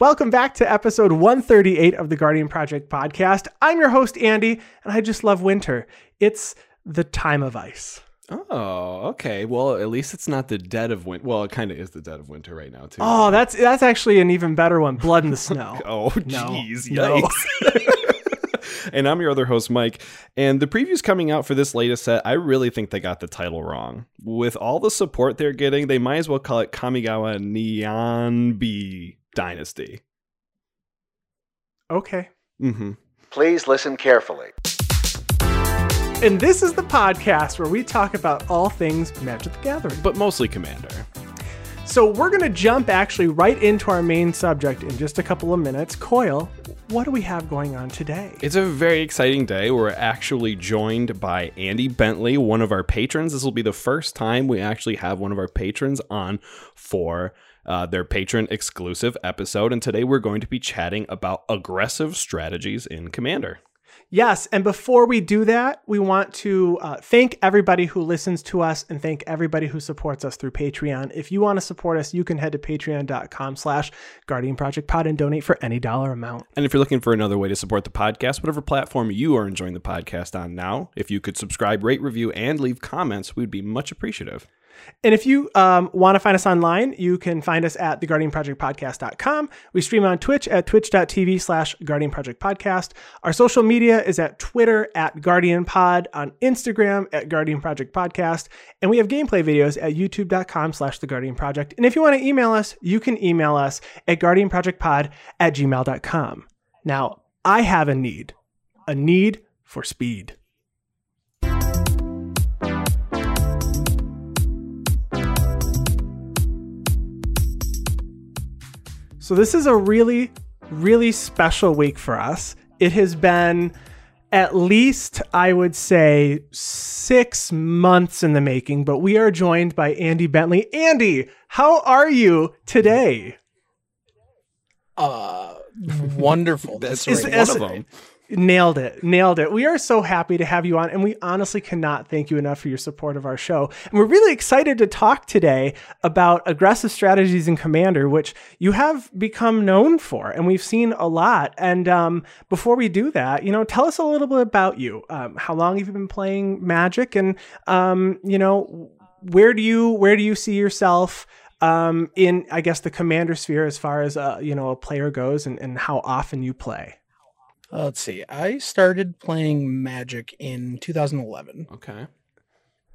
Welcome back to episode 138 of the Guardian Project podcast. I'm your host, Andy, and I just love winter. It's the time of ice. Oh, okay. Well, at least it's not the dead of winter. Well, it kind of is the dead of winter right now, too. Oh, that's that's actually an even better one. Blood in the snow. oh, jeez, No. yikes. and I'm your other host, Mike. And the previews coming out for this latest set, I really think they got the title wrong. With all the support they're getting, they might as well call it Kamigawa Neon Nyanbi Dynasty. Okay. Mm-hmm. Please listen carefully. And this is the podcast where we talk about all things Magic the Gathering. But mostly Commander. So we're going to jump actually right into our main subject in just a couple of minutes. Coil, what do we have going on today? It's a very exciting day. We're actually joined by Andy Bentley, one of our patrons. This will be the first time we actually have one of our patrons on for uh, their patron exclusive episode. And today we're going to be chatting about aggressive strategies in Commander. Yes, and before we do that, we want to uh, thank everybody who listens to us and thank everybody who supports us through Patreon. If you want to support us, you can head to patreon.com slash Guardian Project Pod and donate for any dollar amount. And if you're looking for another way to support the podcast, whatever platform you are enjoying the podcast on now, if you could subscribe, rate, review, and leave comments, we'd be much appreciative. And if you um, want to find us online, you can find us at theguardianprojectpodcast.com. We stream on Twitch at twitch.tv slash Guardian Project Podcast. Our social media is at Twitter at Guardian Pod, on Instagram at Guardian Project Podcast, and we have gameplay videos at youtube.com slash The Guardian Project. And if you want to email us, you can email us at guardianprojectpod at gmail.com. Now, I have a need, a need for speed. So this is a really, really special week for us. It has been at least, I would say, six months in the making, but we are joined by Andy Bentley. Andy, how are you today? Uh, wonderful. That's That's Is- right, right. is- one of them. Nailed it. Nailed it. We are so happy to have you on, and we honestly cannot thank you enough for your support of our show. And we're really excited to talk today about aggressive strategies in Commander, which you have become known for, and we've seen a lot. And um, before we do that, you know, tell us a little bit about you. Um, how long have you been playing Magic, and um, you know, where do you where do you see yourself? Um, in I guess the commander sphere as far as uh, you know a player goes and, and how often you play. Uh, let's see. I started playing Magic in 2011 Okay.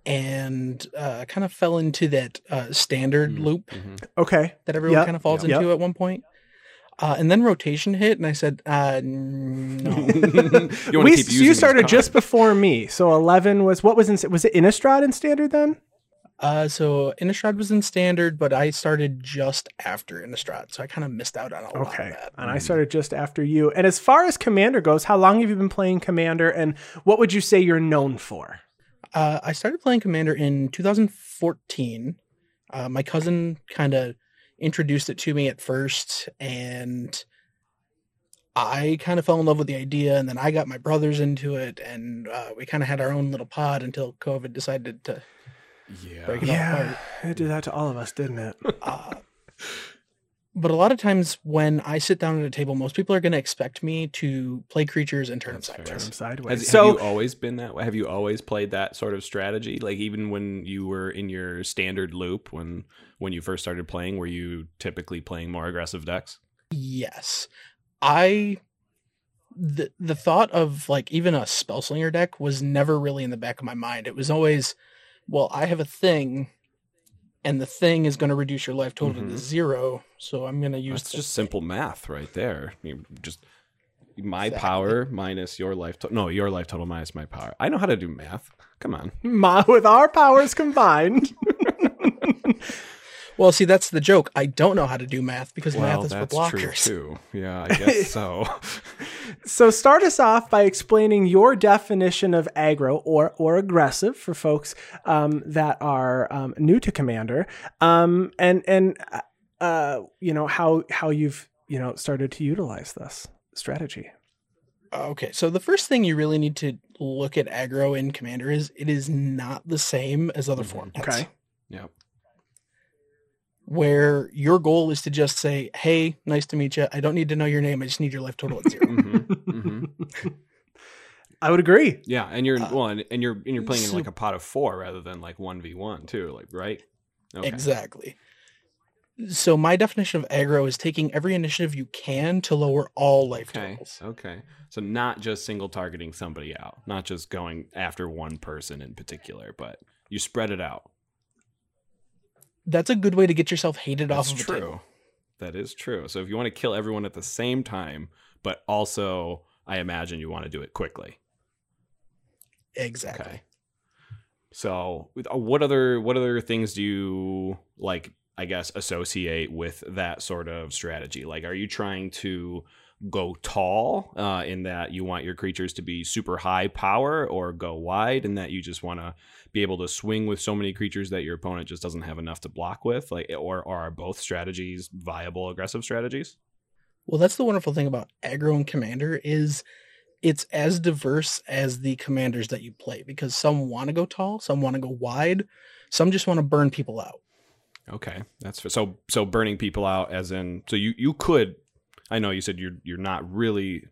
and uh, kind of fell into that uh, standard loop Mhm. Okay. that everyone Yep. kind of falls Yep. into at one point. Uh, and then rotation hit, and I said, uh, no. you want we, to keep so using you started just before me. So 11 was what was in was it Innistrad in standard then? Uh, so Innistrad was in standard, but I started just after Innistrad, so I kind of missed out on a lot of Okay. that. And I started just after you. And as far as commander goes, how long have you been playing commander and what would you say you're known for? Uh, I started playing Commander in 2014. Uh, my cousin kind of introduced it to me at first, and I kind of fell in love with the idea. And then I got my brothers into it, and uh, we kind of had our own little pod until COVID decided to Yeah. break it all apart. it did that to all of us, didn't it? Uh, but a lot of times when I sit down at a table, most people are going to expect me to play creatures and turn them That's fair. sideways. Turn sideways. Has, so have you always been that way? Have you always played that sort of strategy? Like even when you were in your standard loop, when when you first started playing, were you typically playing more aggressive decks? Yes. I the the thought of like even a spell slinger deck was never really in the back of my mind. It was always, well, I have a thing and the thing is going to reduce your life total Mhm. to zero, so I'm going to use It's the just simple math right there. You just my Exactly. power minus your life. To- no, your life total minus my power. I know how to do math. Come on. Ma- with our powers combined. Well, see, that's the joke. I don't know how to do math because well, math is for that's blockers. true too. Yeah, I guess so. So start us off by explaining your definition of aggro or or aggressive for folks um, that are um, new to Commander, um, and and uh, you know how how you've you know started to utilize this strategy. Okay, so the first thing you really need to look at aggro in Commander is it is not the same as other Mhm. formats. Okay. yep. Where your goal is to just say, "Hey, nice to meet you. I don't need to know your name. I just need your life total at 0 Mhm, mhm. I would agree. Yeah, and you're Uh, one, and you're and you're playing in like a pot of four rather than like one v one too, like right? Okay. Exactly. So my definition of aggro is taking every initiative you can to lower all life Okay. totals. Okay. So not just single targeting somebody out, not just going after one person in particular, but you spread it out. That's a good way to get yourself hated That's off of true. That is true. So if you want to kill everyone at the same time, but also I imagine you want to do it quickly. Exactly. Okay. So, uh, what other what other things do you like? I guess associate with that sort of strategy. Like, are you trying to go tall uh, in that you want your creatures to be super high power, or go wide in that you just want to be able to swing with so many creatures that your opponent just doesn't have enough to block with? Like, or, or are both strategies viable aggressive strategies? Well, that's the wonderful thing about aggro and commander is it's as diverse as the commanders that you play because some want to go tall, some want to go wide, some just want to burn people out. Okay, that's so. So burning people out, as in, so you you could. I know you said you're you're not really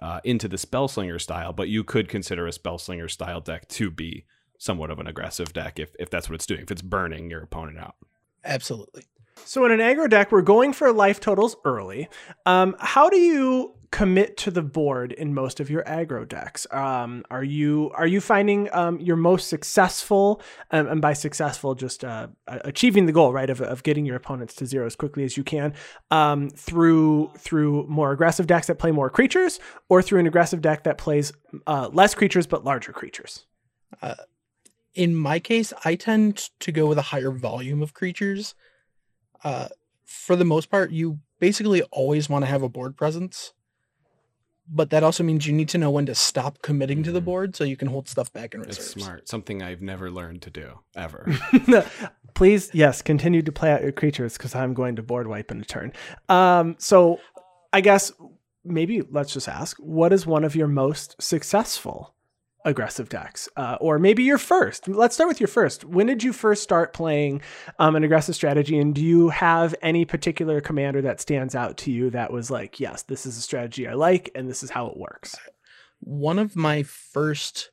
uh, into the spellslinger style, but you could consider a spellslinger style deck to be somewhat of an aggressive deck if if that's what it's doing. If it's burning your opponent out. Absolutely. So in an aggro deck, we're going for life totals early. Um, how do you commit to the board in most of your aggro decks? Um, are you are you finding um, you're most successful, um, and by successful, just uh, achieving the goal, right, of, of getting your opponents to zero as quickly as you can, um, through through more aggressive decks that play more creatures, or through an aggressive deck that plays uh, less creatures but larger creatures? In my case, I tend to go with a higher volume of creatures. Uh, for the most part, you basically always want to have a board presence. But that also means you need to know when to stop committing to the Mhm. board so you can hold stuff back in reserves. It's smart. Something I've never learned to do ever. Please, yes, continue to play out your creatures because I'm going to board wipe in a turn. Um, so I guess maybe let's just ask what is one of your most successful aggressive decks? Uh, or maybe your first. Let's start with your first. When did you first start playing um, an aggressive strategy? And do you have any particular commander that stands out to you that was like, yes, this is a strategy I like and this is how it works? one of my first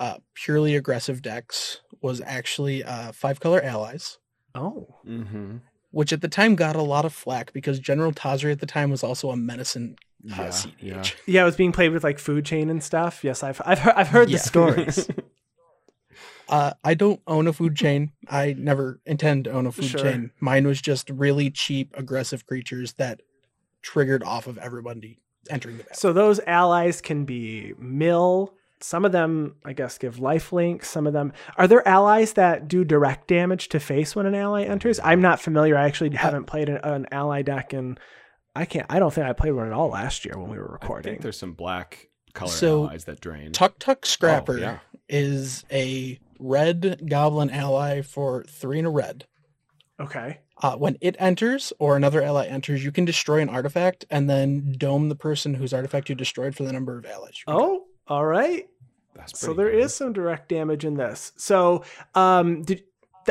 uh, purely aggressive decks was actually uh, five color allies, Oh. mm-hmm. which at the time got a lot of flack because General Tazri at the time was also a medicine Yeah, CDH. yeah. Yeah, it was being played with like food chain and stuff. Yes, I've I've heard, I've heard Yeah. the stories. Uh, I don't own a food chain. I never intend to own a food Sure. chain. Mine was just really cheap, aggressive creatures that triggered off of everybody entering the battle. So those allies can be mill. Some of them, I guess, give life link. Some of them are there allies that do direct damage to face when an ally enters. I'm not familiar. I actually haven't played an, an ally deck, and I can't. I don't think I played one at all last year when we were recording. I think there's some black color So, allies that drain. Tuck Tuck Scrapper Oh, yeah. is a red goblin ally for three and a red. Okay. Uh, when it enters or another ally enters, you can destroy an artifact and then dome the person whose artifact you destroyed for the number of allies. you control. Oh, all right. That's So pretty there good. is some direct damage in this. So, um, did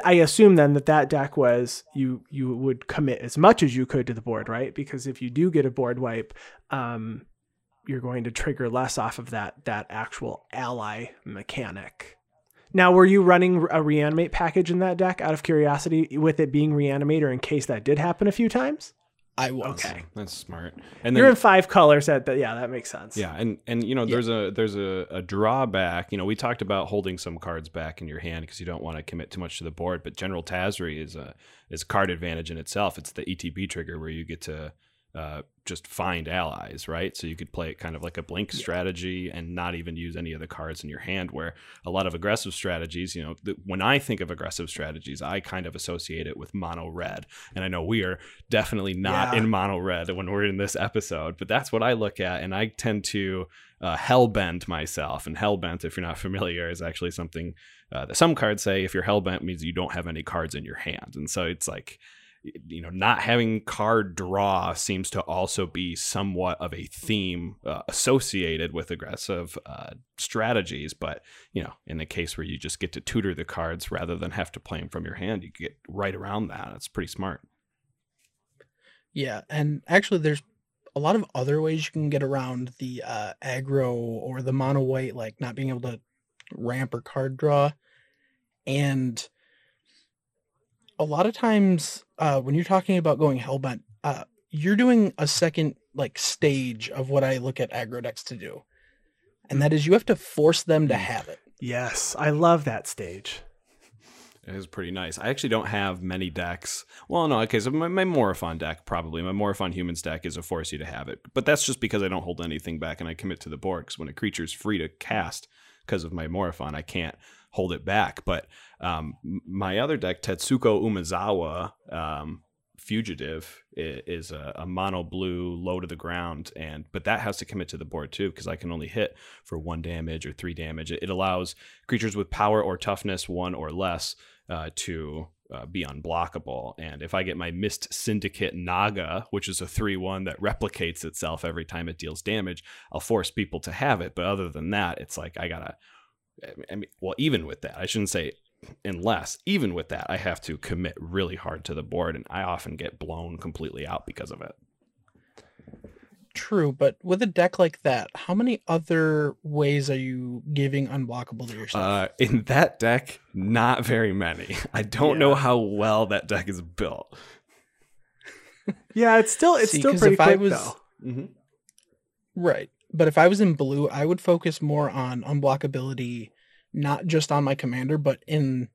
I assume then that that deck was you you would commit as much as you could to the board, right? Because if you do get a board wipe, um, you're going to trigger less off of that that actual ally mechanic. Now, were you running a reanimate package in that deck out of curiosity, with it being reanimator in case that did happen a few times? I was. Okay. That's smart. And You're in five colors. That, that yeah, that makes sense. Yeah, and and you know, Yeah. there's a there's a, a drawback. You know, we talked about holding some cards back in your hand because you don't want to commit too much to the board. But General Tazri is a is card advantage in itself. It's the ETB trigger where you get to uh, just find allies, right? So you could play it kind of like a blink strategy and not even use any of the cards in your hand. Where a lot of aggressive strategies, you know, th- when I think of aggressive strategies, I kind of associate it with mono red, and I know we are definitely not Yeah. in mono red when we're in this episode, but that's what I look at, and I tend to uh, hellbent myself. And hellbent, if you're not familiar, is actually something uh, that some cards say if you're hellbent means you don't have any cards in your hand, and so it's like you know, not having card draw seems to also be somewhat of a theme uh, associated with aggressive uh, strategies. But, you know, in the case where you just get to tutor the cards rather than have to play them from your hand, you get right around that. It's pretty smart. Yeah, and actually, there's a lot of other ways you can get around the uh, aggro or the mono white, like not being able to ramp or card draw. And a lot of times, uh, when you're talking about going hellbent, uh, you're doing a second like stage of what I look at aggro decks to do, and that is you have to force them to have it. Yes, I love that stage. It is pretty nice. I actually don't have many decks. Well, no, okay, so my, my Morophon deck, probably. My Morophon Humans deck is a force you to have it. But that's just because I don't hold anything back and I commit to the board. Because when a creature's free to cast because of my Morophon, I can't hold it back. But um, my other deck, Tetsuko Umezawa, um, Fugitive, is a, a, mono blue, low to the ground, and but that has to commit to the board too because I can only hit for one damage or three damage. It, it allows creatures with power or toughness one or less uh, to uh, be unblockable. And if I get my Mist Syndicate Naga, which is a 3 1 that replicates itself every time it deals damage, I'll force people to have it. But other than that, it's like I gotta. I mean, well, even with that, I shouldn't say unless even with that i have to commit really hard to the board and i often get blown completely out because of it. True but with a deck like that how many other ways are you giving unblockable to yourself? Uh, in that deck not very many. I don't yeah. know how well that deck is built. Yeah it's still it's See, still pretty quick was, though. Mm-hmm. right but if i was in blue i would focus more on unblockability not just on my commander, but in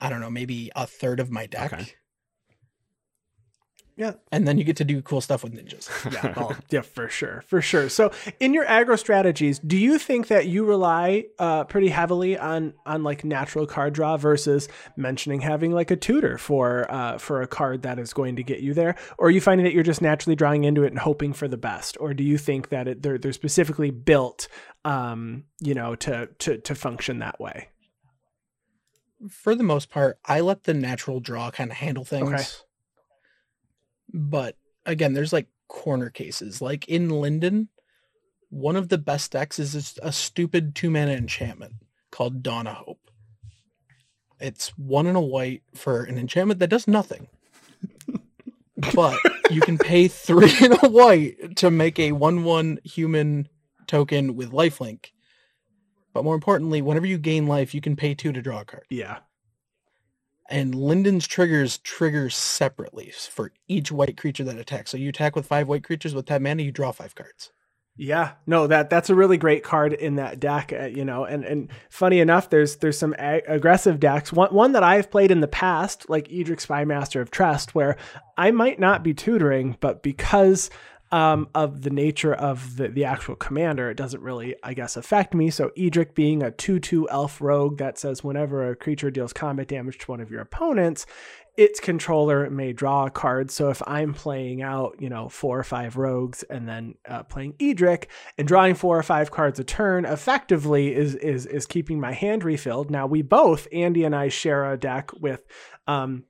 I don't know, maybe a third of my deck. Okay. Yeah. And then you get to do cool stuff with ninjas. yeah. Oh, yeah, for sure. For sure. So in your aggro strategies, do you think that you rely uh, pretty heavily on on like natural card draw versus mentioning having like a tutor for uh, for a card that is going to get you there? Or are you finding that you're just naturally drawing into it and hoping for the best? Or do you think that it, they're they're specifically built um, you know, to to to function that way? For the most part, I let the natural draw kind of handle things. Okay but again, there's like corner cases. Like in Linden, one of the best decks is a stupid two mana enchantment called Dawn of Hope. It's one in a white for an enchantment that does nothing. but you can pay three in a white to make a 1 1 human token with lifelink. But more importantly, whenever you gain life, you can pay two to draw a card. Yeah and Linden's triggers trigger separately for each white creature that attacks. So you attack with five white creatures with that mana, you draw five cards. Yeah, no that that's a really great card in that deck, uh, you know. And and funny enough, there's there's some a- aggressive decks. One one that I've played in the past, like Edric Spymaster of Trest, where I might not be tutoring, but because um, of the nature of the, the actual commander, it doesn't really, I guess, affect me. So Edric being a 2-2 elf rogue that says whenever a creature deals combat damage to one of your opponents, its controller may draw a card. So if I'm playing out, you know, four or five rogues and then uh, playing Edric and drawing four or five cards a turn, effectively is is is keeping my hand refilled. Now we both, Andy and I, share a deck with um,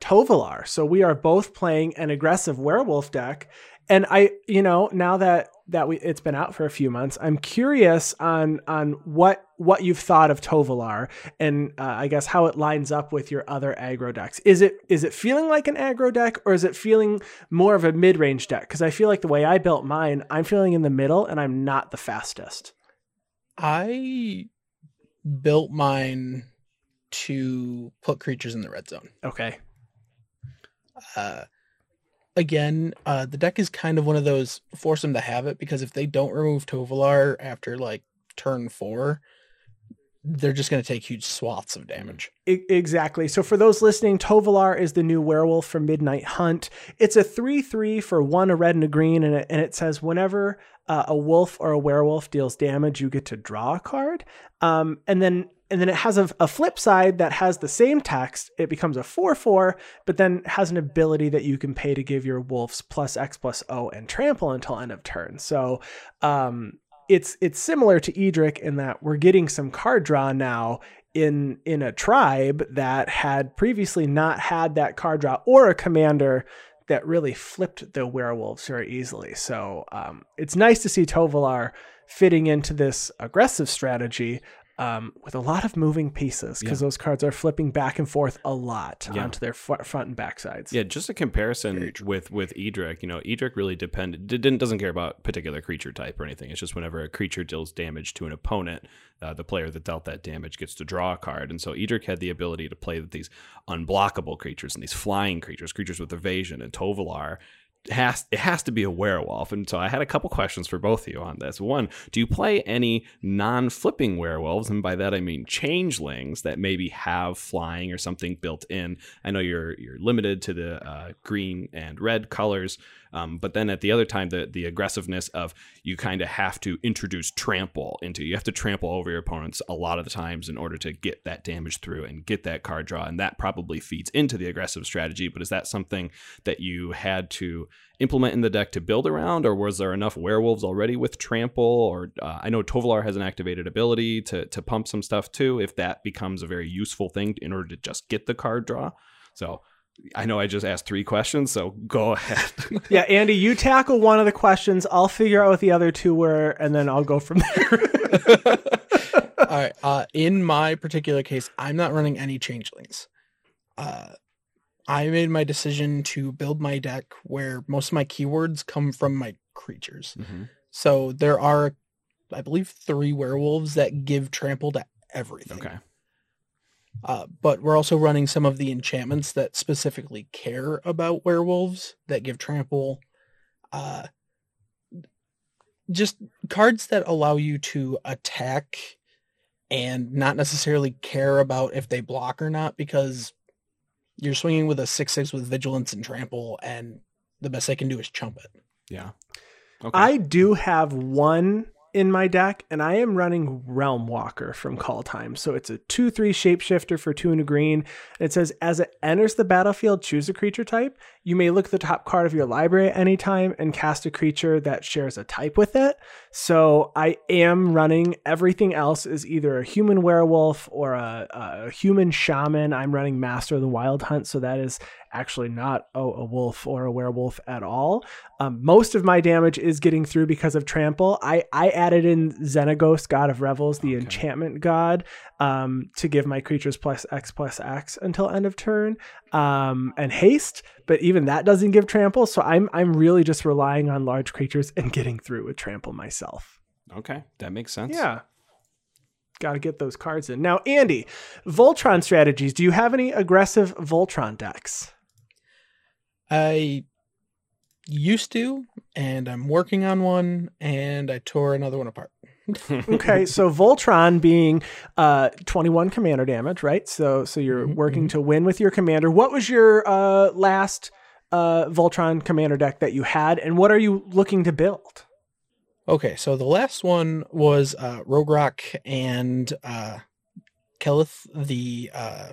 Tovolar. So we are both playing an aggressive werewolf deck and I, you know, now that that we it's been out for a few months, I'm curious on on what what you've thought of Tovolar and uh, I guess how it lines up with your other aggro decks. Is it is it feeling like an aggro deck or is it feeling more of a mid range deck? Because I feel like the way I built mine, I'm feeling in the middle and I'm not the fastest. I built mine to put creatures in the red zone. Okay. Uh, again, uh, the deck is kind of one of those force them to have it because if they don't remove Tovolar after like turn four, they're just going to take huge swaths of damage. Exactly. So for those listening, Tovolar is the new werewolf from Midnight Hunt. It's a 3-3 for one, a red and a green, and it, and it says whenever uh, a wolf or a werewolf deals damage, you get to draw a card. Um, and then and then it has a, a, flip side that has the same text. It becomes a 4 4, but then has an ability that you can pay to give your wolves plus X plus O and trample until end of turn. So, um, it's it's similar to Edric in that we're getting some card draw now in in a tribe that had previously not had that card draw or a commander that really flipped the werewolves very easily. So um, it's nice to see Tovolar fitting into this aggressive strategy um, with a lot of moving pieces because those cards are flipping back and forth a lot Yeah. onto their fr- front and back sides. Yeah, just a comparison with with Edric. You know, Edric really depended didn't doesn't care about particular creature type or anything. It's just whenever a creature deals damage to an opponent, uh, the player that dealt that damage gets to draw a card. And so Edric had the ability to play with these unblockable creatures and these flying creatures, creatures with evasion. And Tovolar has it has to be a werewolf. And so I had a couple questions for both of you on this. One, do you play any non-flipping werewolves? And by that I mean changelings that maybe have flying or something built in. I know you're you're limited to the uh, green and red colors, um, but then at the other time the the aggressiveness of you kind of have to introduce trample into you have to trample over your opponents a lot of the times in order to get that damage through and get that card draw, and that probably feeds into the aggressive strategy. But is that something that you had to implement in the deck to build around, or was there enough werewolves already with trample? Or uh, I know Tovolar has an activated ability to to pump some stuff too. If that becomes a very useful thing in order to just get the card draw, so. I know I just asked three questions, so go ahead. Yeah, Andy, you tackle one of the questions. I'll figure out what the other two were, and then I'll go from there. All right. Uh, in my particular case, I'm not running any changelings. Uh, I made my decision to build my deck where most of my keywords come from my creatures. So there are, I believe, three werewolves that give trample to everything. Okay. Uh, but we're also running some of the enchantments that specifically care about werewolves that give trample. Uh, just cards that allow you to attack and not necessarily care about if they block or not because you're swinging with a 6-6 with vigilance and trample and the best they can do is chump it. Yeah. Okay. I do have one in my deck, and I am running Realm Walker from Kaldheim. So it's a 2 3 shapeshifter for 2 and a green. It says, as it enters the battlefield, choose a creature type. You may look at the top card of your library at any time and cast a creature that shares a type with it. So I am running everything else is either a human werewolf or a, a human shaman. I'm running Master of the Wild Hunt. So that is actually not a, a wolf or a werewolf at all. Um, most of my damage is getting through because of trample. I, I added in Xenagos, God of Revels, the enchantment god, um, to give my creatures plus X plus X until end of turn, um, and haste. But even that doesn't give trample. So I'm I'm really just relying on large creatures and getting through with trample myself. okay, that makes sense. Yeah. Got to get those cards in. Now, Andy, Voltron strategies. Do you have any aggressive Voltron decks? I used to, and I'm working on one, and I tore another one apart. Okay, so Voltron being uh 21 commander damage, right? So so you're Mhm, working to win with your commander. What was your uh last uh Voltron commander deck that you had and what are you looking to build? Okay, so the last one was uh, Rograkh and uh, Keleth, the uh,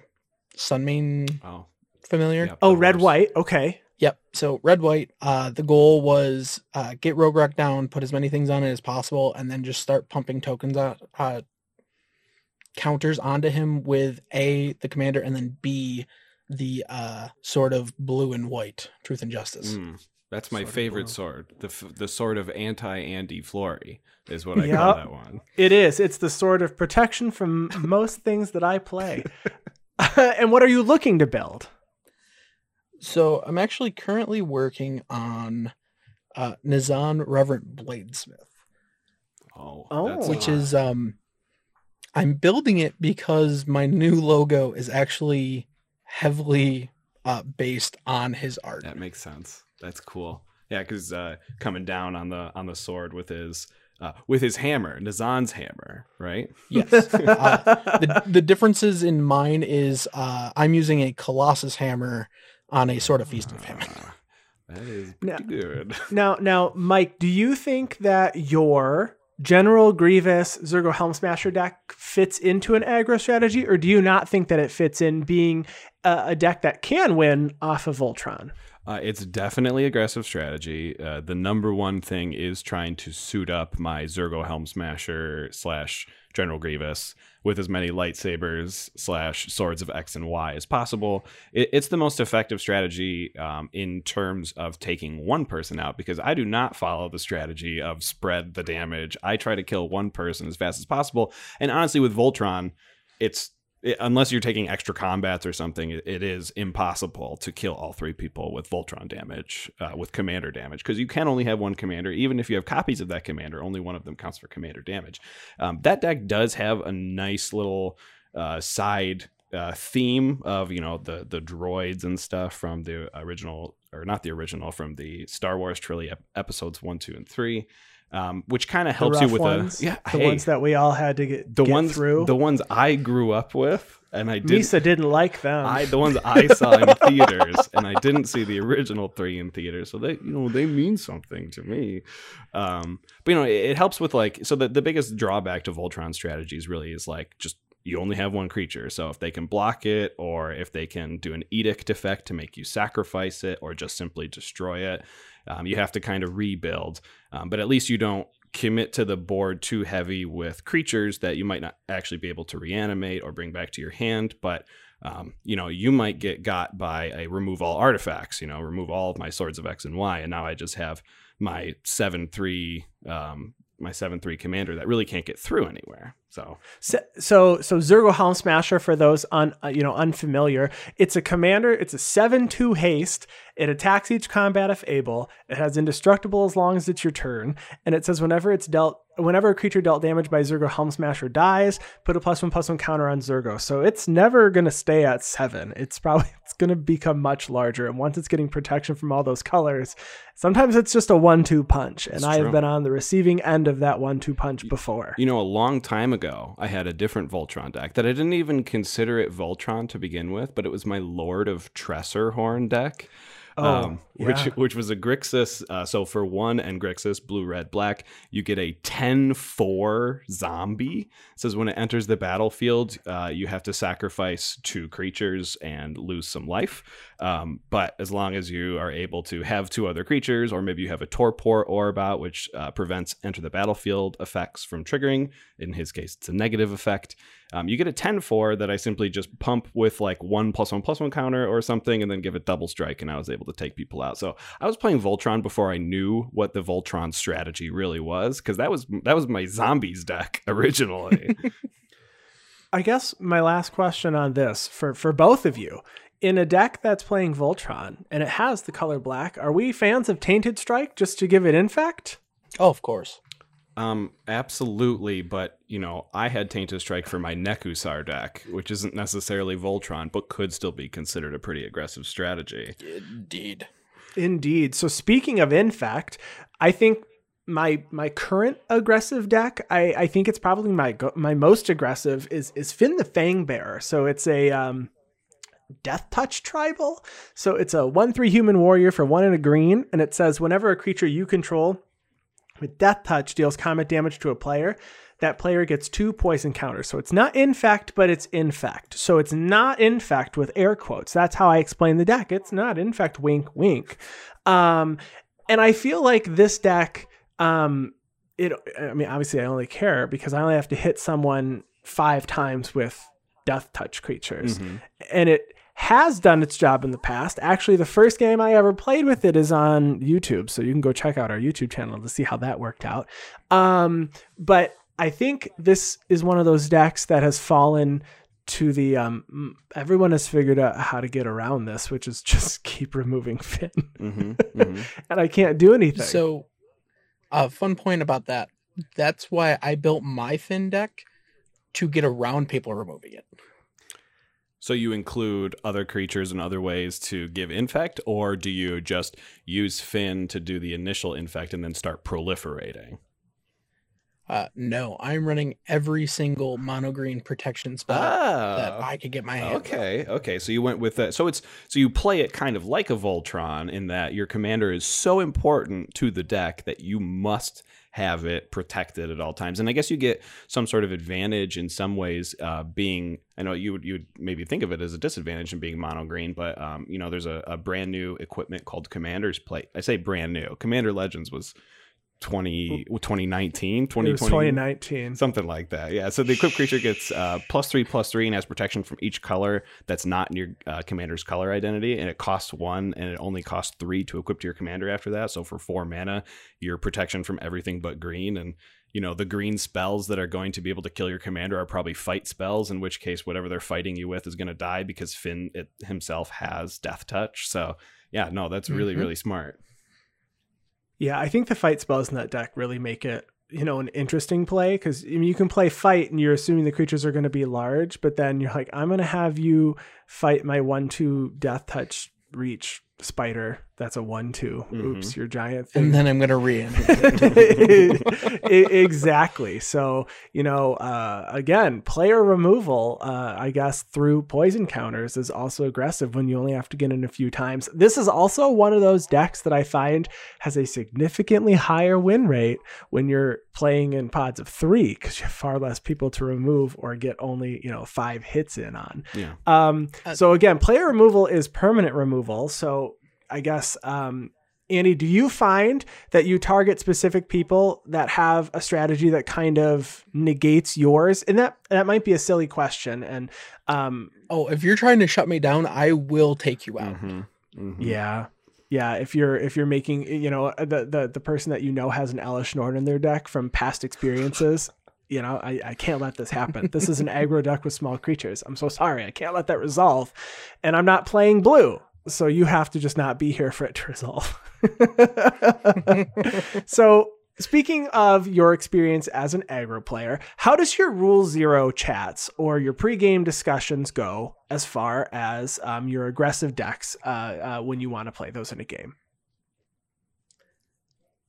Sunmane Oh. familiar. yeah, Oh, red white. Okay. Yep. So red white. Uh, the goal was uh, get Rograkh down, put as many things on it as possible, and then just start pumping tokens out, uh, counters onto him with a the commander, and then b the uh, sort of blue and white truth and justice. Mm, that's my Sword favorite sword. The f- the sword of anti Andy Flory is what I Yep. call that one. It is. It's the sword of protection from most things that I play. and what are you looking to build? So I'm actually currently working on uh, Nazahn Revered Bladesmith, Oh, Oh. which lot. is um, I'm building it because my new logo is actually heavily uh, based on his art. that makes sense. That's cool. Yeah, because uh, coming down on the on the sword with his uh, with his hammer, Nazahn's hammer, right? Yes. Uh, the the differences in mine is uh, I'm using a Colossus hammer on a sort of feast of famine. Ah, that is Now- good. Now, now, Mike, do you think that your General Grievous Zurgo Helmsmasher deck fits into an aggro strategy, or do you not think that it fits in being a, a deck that can win off of Voltron? Uh, it's definitely aggressive strategy. Uh, the number one thing is trying to suit up my Zurgo Helmsmasher slash General Grievous with as many lightsabers slash swords of X and Y as possible. It, it's the most effective strategy um, in terms of taking one person out because I do not follow the strategy of spread the damage. I try to kill one person as fast as possible. And honestly, with Voltron, it's it, unless you're taking extra combats or something, it, it is impossible to kill all three people with Voltron damage, uh, with commander damage, because you can only have one commander. Even if you have copies of that commander, only one of them counts for commander damage. Um, that deck does have a nice little uh, side uh, theme of you know the the droids and stuff from the original or not the original from the Star Wars trilogy episodes one, two, and three um, which kind of helps you with ones, a yeah the hey, ones that we all had to get the get ones through. the ones I grew up with, and I did Misa didn't like them. I the ones I saw in theaters, and I didn't see the original three in theaters, so they you know they mean something to me. Um, but you know it, it helps with like so the the biggest drawback to Voltron strategies really is like just you only have one creature. So if they can block it, or if they can do an edict effect to make you sacrifice it, or just simply destroy it, um, you have to kind of rebuild. Um, but at least you don't commit to the board too heavy with creatures that you might not actually be able to reanimate or bring back to your hand. But um, you know, you might get got by a remove all artifacts. You know, remove all of my swords of X and Y, and now I just have my seven three um, my seven three commander that really can't get through anywhere. So so so, so Zurgo Helmsmasher for those un, uh, you know unfamiliar, it's a commander. It's a seven two haste. It attacks each combat if able. It has indestructible as long as it's your turn, and it says whenever it's dealt whenever a creature dealt damage by Zurgo Helmsmasher dies, put a plus one plus one counter on Zurgo. So it's never gonna stay at seven. It's probably it's gonna become much larger. And once it's getting protection from all those colors, sometimes it's just a one two punch. And I have been on the receiving end of that one two punch before. You know, a long time ago, I had a different Voltron deck that I didn't even consider it Voltron to begin with, but it was my Lord of Tresserhorn deck. Oh, which yeah. which was a Grixis. Uh, so for one and Grixis, blue, red, black, you get a 10-4 zombie. It says when it enters the battlefield, uh, you have to sacrifice two creatures and lose some life. Um, but as long as you are able to have two other creatures, or maybe you have a torpor orb out, which uh, prevents enter the battlefield effects from triggering. In his case, it's a negative effect. Um, you get a 10 4 that I simply just pump with like one plus one plus one counter or something and then give it double strike, and I was able to take people out. So I was playing Voltron before I knew what the Voltron strategy really was, because that was that was my zombies deck originally. I guess my last question on this for for both of you. In a deck that's playing Voltron and it has the color black, are we fans of Tainted Strike just to give it infect? Oh, of course. Um, absolutely, but you know, I had Tainted Strike for my Nekusar deck, which isn't necessarily Voltron, but could still be considered a pretty aggressive strategy. Indeed. Indeed. So speaking of in fact, I think my my current aggressive deck, I, I think it's probably my my most aggressive is is Fynn the Fangbearer. So it's a um Death Touch tribal. So it's a 1 3 human warrior for one and a green, and it says whenever a creature you control with With death Touch deals combat damage to a player, that player gets two poison counters. So it's not infect, but it's infect. So it's not infect with air quotes. That's how I explain the deck. It's not infect, wink, wink. Um, and I feel like this deck, um, it. I mean, obviously, I only care because I only have to hit someone five times with Death Touch creatures, and it has done its job in the past. Actually, the first game I ever played with it is on YouTube, so you can go check out our YouTube channel to see how that worked out. Um, but I think this is one of those decks that has fallen to the um everyone has figured out how to get around this which is just keep removing Fynn hmm hmm and I can't do anything. So, a fun point about that. That's why I built my Fynn deck to get around people removing it. So you include other creatures and other ways to give infect, or do you just use Fynn to do the initial infect and then start proliferating? Uh, no, I'm running every single mono green protection spell that Ah. I could get my hands on. Okay, okay. So you went with that. So it's so you play it kind of like a Voltron in that your commander is so important to the deck that you must have it protected at all times. And I guess you get some sort of advantage in some ways, uh, being. I know you would you would maybe think of it as a disadvantage in being mono green, but um, you know, there's a, a brand new equipment called Commander's Plate. I say brand new. Commander Legends was 20, 2019, 2020. 2019. Something like that. Yeah. So the equipped creature gets uh, plus three, plus three, and has protection from each color that's not in your uh, commander's color identity. And it costs one, and it only costs three to equip to your commander after that. So for four mana, your protection from everything but green. And, you know, the green spells that are going to be able to kill your commander are probably fight spells, in which case, whatever they're fighting you with is going to die because Fynn it, himself has death touch. So, yeah, no, that's really, Mhm. really smart. Yeah, I think the fight spells in that deck really make it, you know, an interesting play because I mean, you can play fight and you're assuming the creatures are going to be large, but then you're like, I'm going to have you fight my one two death touch reach spider. That's a one two. Oops, your giant thing. And then I'm going to re E- exactly. So, you know, uh, again, player removal, uh, I guess, through poison counters is also aggressive when you only have to get in a few times. This is also one of those decks that I find has a significantly higher win rate when you're playing in pods of three because you have far less people to remove or get only, you know, five hits in on. Yeah. Um, Uh, so again, player removal is permanent removal. So I guess, um, Andy, do you find that you target specific people that have a strategy that kind of negates yours? And that that might be a silly question. And um, Oh, if you're trying to shut me down, I will take you out. Mhm. Mhm. yeah, yeah. If you're if you're making you know the the the person that you know has an Elesh Norn in their deck from past experiences. You know, I, I can't let this happen. This is an aggro deck with small creatures. I'm so sorry. I can't let that resolve. And I'm not playing blue. So you have to just not be here for it to resolve. so speaking of your experience as an aggro player, how does your rule zero chats or your pregame discussions go as far as um, your aggressive decks uh, uh, when you want to play those in a game?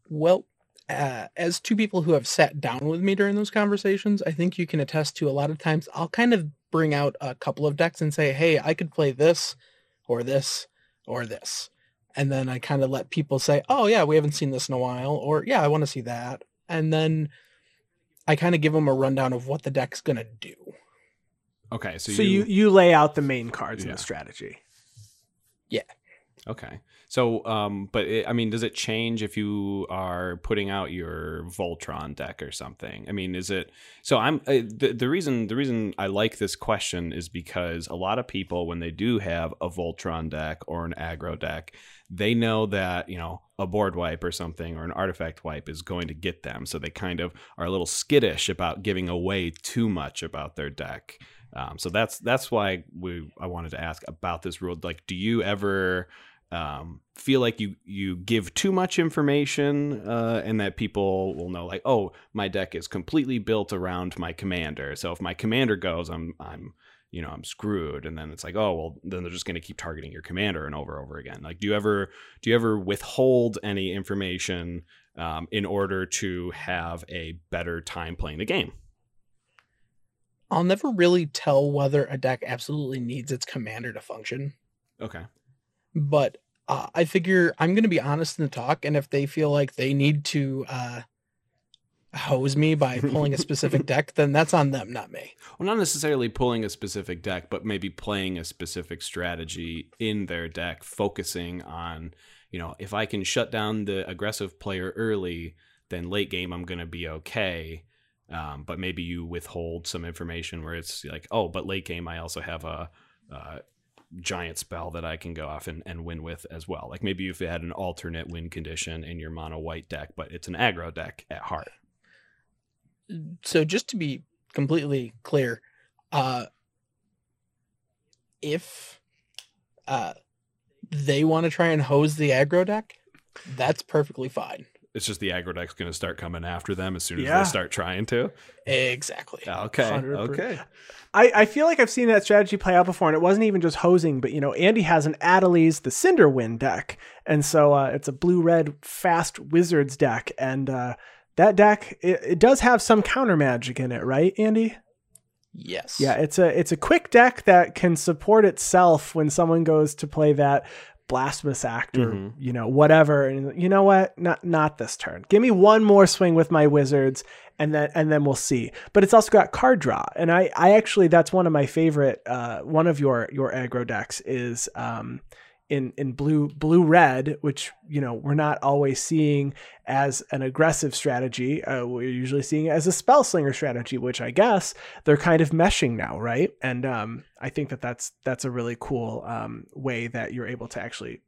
Well, uh, as two people who have sat down with me during those conversations, I think you can attest to a lot of times I'll kind of bring out a couple of decks and say, hey, I could play this or this or this. And then I kind of let people say, oh, yeah, we haven't seen this in a while, or yeah, I want to see that. And then I kind of give them a rundown of what the deck's going to do. Okay. So, So, you, you lay out the main cards in Yeah. the strategy. Yeah. Okay. So, um, but it, I mean, does it change if you are putting out your Voltron deck or something? I mean, is it? So I'm uh, the the reason the reason I like this question is because a lot of people when they do have a Voltron deck or an aggro deck, they know that you know a board wipe or something or an artifact wipe is going to get them, so they kind of are a little skittish about giving away too much about their deck. Um, so that's that's why we I wanted to ask about this rule. Like, do you ever um, feel like you you give too much information uh, and that people will know like oh my deck is completely built around my commander. So if my commander goes i'm i'm you know i'm screwed. And then it's like oh well then they're just going to keep targeting your commander and over and over again. Like do you ever do you ever withhold any information um, in order to have a better time playing the game? I'll never really tell whether a deck absolutely needs its commander to function. okay but uh, I figure I'm going to be honest in the talk, and if they feel like they need to uh, hose me by pulling a specific deck, then that's on them, not me. well not necessarily pulling a specific deck but maybe playing a specific strategy in their deck focusing on you know if i can shut down the aggressive player early then late game i'm going to be okay um, but maybe you withhold some information where it's like oh but late game i also have a, uh giant spell that i can go off and, and win with as well like maybe if you had an alternate win condition in your mono white deck but it's an aggro deck at heart So just to be completely clear, uh, if uh, they want to try and hose the aggro deck, that's perfectly fine. It's just the aggro deck's going to start coming after them as soon as Yeah. they start trying to Exactly. Okay. 100%. Okay. I, I feel like I've seen that strategy play out before, and it wasn't even just hosing, but you know, Andy has an Adeliz the Cinderwind deck, and so uh, it's a blue red fast wizards deck, and uh, that deck it, it does have some counter magic in it, right, Andy? Yes. Yeah, it's a it's a quick deck that can support itself when someone goes to play that blasphemous act or Mhm. you know whatever. And you know what? Not not this turn. Give me one more swing with my wizards and then and then we'll see. But it's also got card draw. And i i actually that's one of my favorite uh one of your your aggro decks is um in in blue blue red which you know we're not always seeing as an aggressive strategy. Uh, we're usually seeing it as a spell slinger strategy which i guess they're kind of meshing now right? And um i think that that's that's a really cool um way that you're able to actually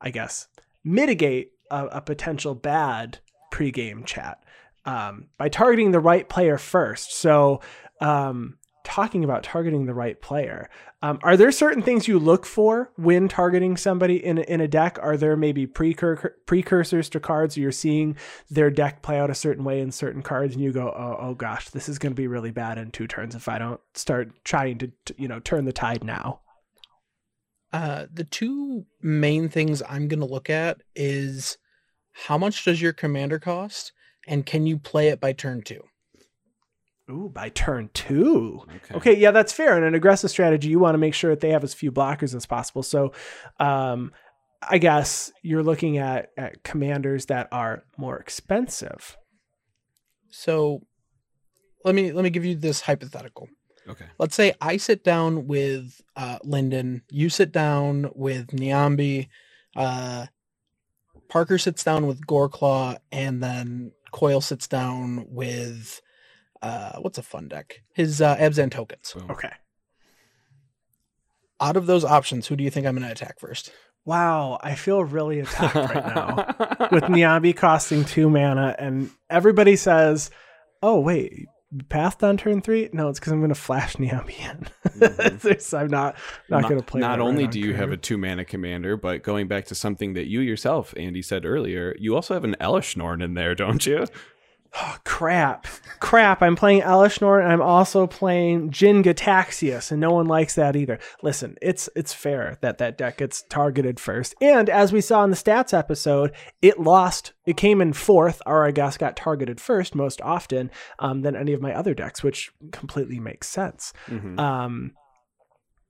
i guess mitigate a, a potential bad pregame chat um, by targeting the right player first. So um talking about targeting the right player um, are there certain things you look for when targeting somebody in a, in a deck? Are there maybe precur- precursors to cards you're seeing their deck play out a certain way in certain cards, and you go, "Oh, oh gosh, this is going to be really bad in two turns if I don't start trying to, to you know turn the tide now." Uh, the two main things I'm going to look at is how much does your commander cost, and can you play it by turn two? Ooh, by turn two. Okay. Okay, yeah, that's fair. In an aggressive strategy, you want to make sure that they have as few blockers as possible. So, um, I guess you're looking at, at commanders that are more expensive. So, let me let me give you this hypothetical. Okay. Let's say I sit down with uh, Linden, you sit down with Niambi, uh, Parker sits down with Goreclaw, and then Coil sits down with uh, what's a fun deck? His uh, Abzan tokens. Boom. Okay. Out of those options, who do you think I'm going to attack first? Wow, I feel really attacked right now. with Niambi costing two mana, and everybody says, "Oh wait, you passed on turn three? No, it's because I'm going to flash Niambi in. Mhm. I'm not not, going to play. Not only right on do you have a two mana commander, but going back to something that you yourself, Andy, said earlier, you also have an Elesh Norn in there, don't you? Oh, crap, crap. I'm playing Elesh Norn, and I'm also playing Jin-Gitaxias, and no one likes that either. Listen, it's it's fair that that deck gets targeted first, and as we saw in the stats episode, it lost. It came in fourth, guess got targeted first most often um, than any of my other decks, which completely makes sense. Mhm. um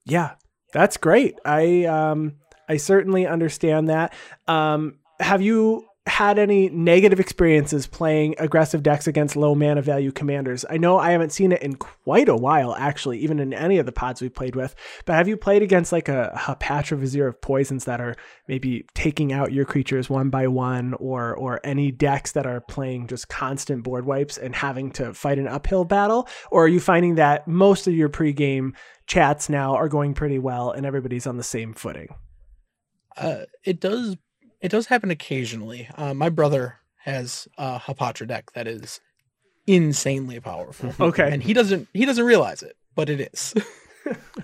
yeah that's great i um i certainly understand that um have you had any negative experiences playing aggressive decks against low mana value commanders. I know i haven't seen it in quite a while actually even in any of the pods we've played with but have you played against like a, a Patra Vizier of poisons that are maybe taking out your creatures one by one or or any decks that are playing just constant board wipes and having to fight an uphill battle? Or are you finding that most of your pregame chats now are going pretty well and everybody's on the same footing? Uh, it does it does happen occasionally. Uh, my brother has a Hapatra deck that is insanely powerful, okay and he doesn't he doesn't realize it, but it is.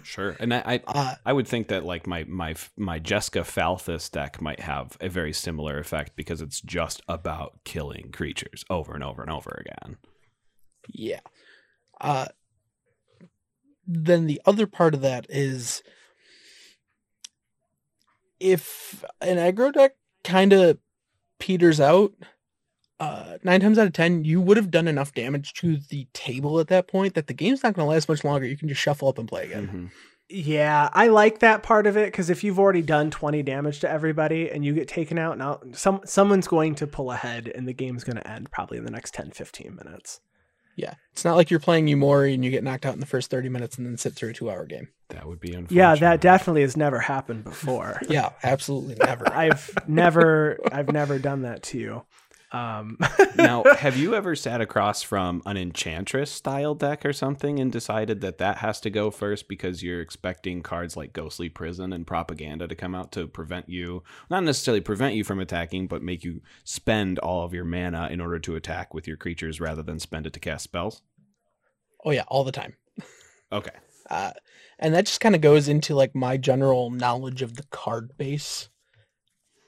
Sure. And I, I Uh, I would think that like my my my Jessica Falthus deck might have a very similar effect because it's just about killing creatures over and over and over again. Yeah. Uh, then the other part of that is if an aggro deck kind of peters out, uh, nine times out of ten, you would have done enough damage to the table at that point that the game's not going to last much longer. You can just shuffle up and play again. Mhm. Yeah, I like that part of it because if you've already done 20 damage to everybody and you get taken out, now some someone's going to pull ahead and the game's going to end probably in the next 10, 15 minutes. Yeah. It's not like you're playing Umori and you get knocked out in the first 30 minutes and then sit through a two hour game. That would be unfortunate. Yeah, that definitely has never happened before. Yeah, absolutely never. I've never I've never done that to you. Um now, have you ever sat across from an Enchantress style deck or something and decided that that has to go first because you're expecting cards like Ghostly Prison and Propaganda to come out to prevent you, not necessarily prevent you from attacking, but make you spend all of your mana in order to attack with your creatures rather than spend it to cast spells? oh, yeah, all the time. Okay. Uh, and that just kind of goes into like my general knowledge of the card base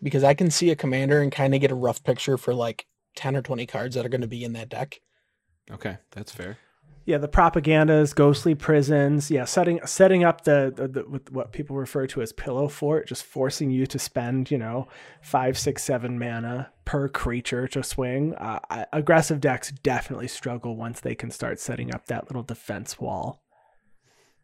because I can see a commander and kind of get a rough picture for like 10 or 20 cards that are going to be in that deck. Okay. That's fair. Yeah, the propagandas, ghostly prisons. Yeah, setting setting up the, the, the with what people refer to as pillow fort, just forcing you to spend you know five, six, seven mana per creature to swing. Uh, aggressive decks definitely struggle once they can start setting up that little defense wall.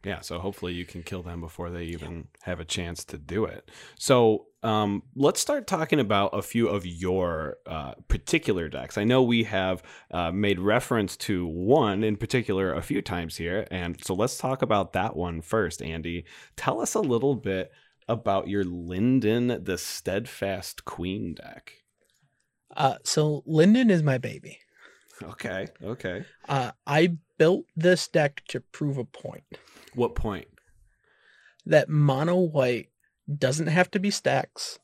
Yeah, so hopefully you can kill them before they even have a chance to do it. So um, let's start talking about a few of your uh, particular decks. I know we have uh, made reference to one in particular a few times here, and so let's talk about that one first. Andy, tell us a little bit about your Linden the Steadfast Queen deck. Uh, so Linden is my baby. Okay, okay. Uh, I built this deck to prove a point. What point? That mono white doesn't have to be stacks,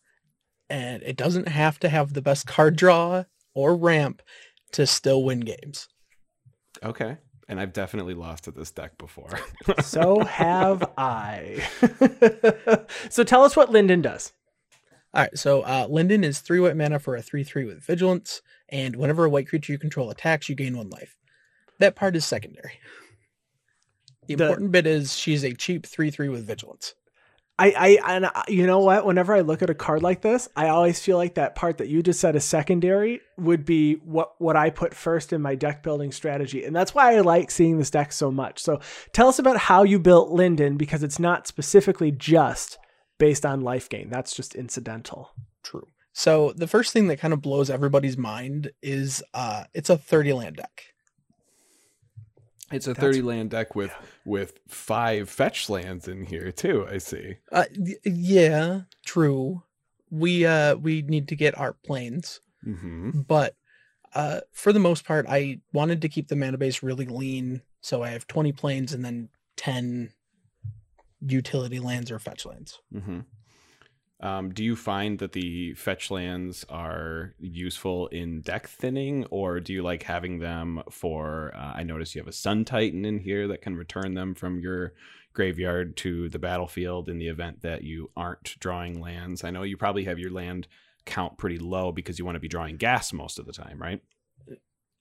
and it doesn't have to have the best card draw or ramp to still win games. Okay. And I've definitely lost to this deck before. so have I. so tell us what Linden does. All right, so uh, Linden is three white mana for a 3 3 with vigilance, and whenever a white creature you control attacks, you gain one life. That part is secondary. The, the important bit is she's a cheap 3 3 with vigilance. I, I, and you know what? Whenever I look at a card like this, I always feel like that part that you just said is secondary would be what what I put first in my deck building strategy, and that's why I like seeing this deck so much. So, tell us about how you built Linden because it's not specifically just based on life gain. That's just incidental. True. So the first thing that kind of blows everybody's mind is uh, it's a 30 land deck. It's a That's, 30 land deck with yeah. with five fetch lands in here too, I see. Uh, yeah, true. We uh we need to get our planes. Mm-hmm. But uh for the most part I wanted to keep the mana base really lean, so I have 20 planes and then 10 utility lands or fetch lands. Mm-hmm. Um, do you find that the fetch lands are useful in deck thinning, or do you like having them for? Uh, I notice you have a Sun Titan in here that can return them from your graveyard to the battlefield in the event that you aren't drawing lands. I know you probably have your land count pretty low because you want to be drawing gas most of the time, right?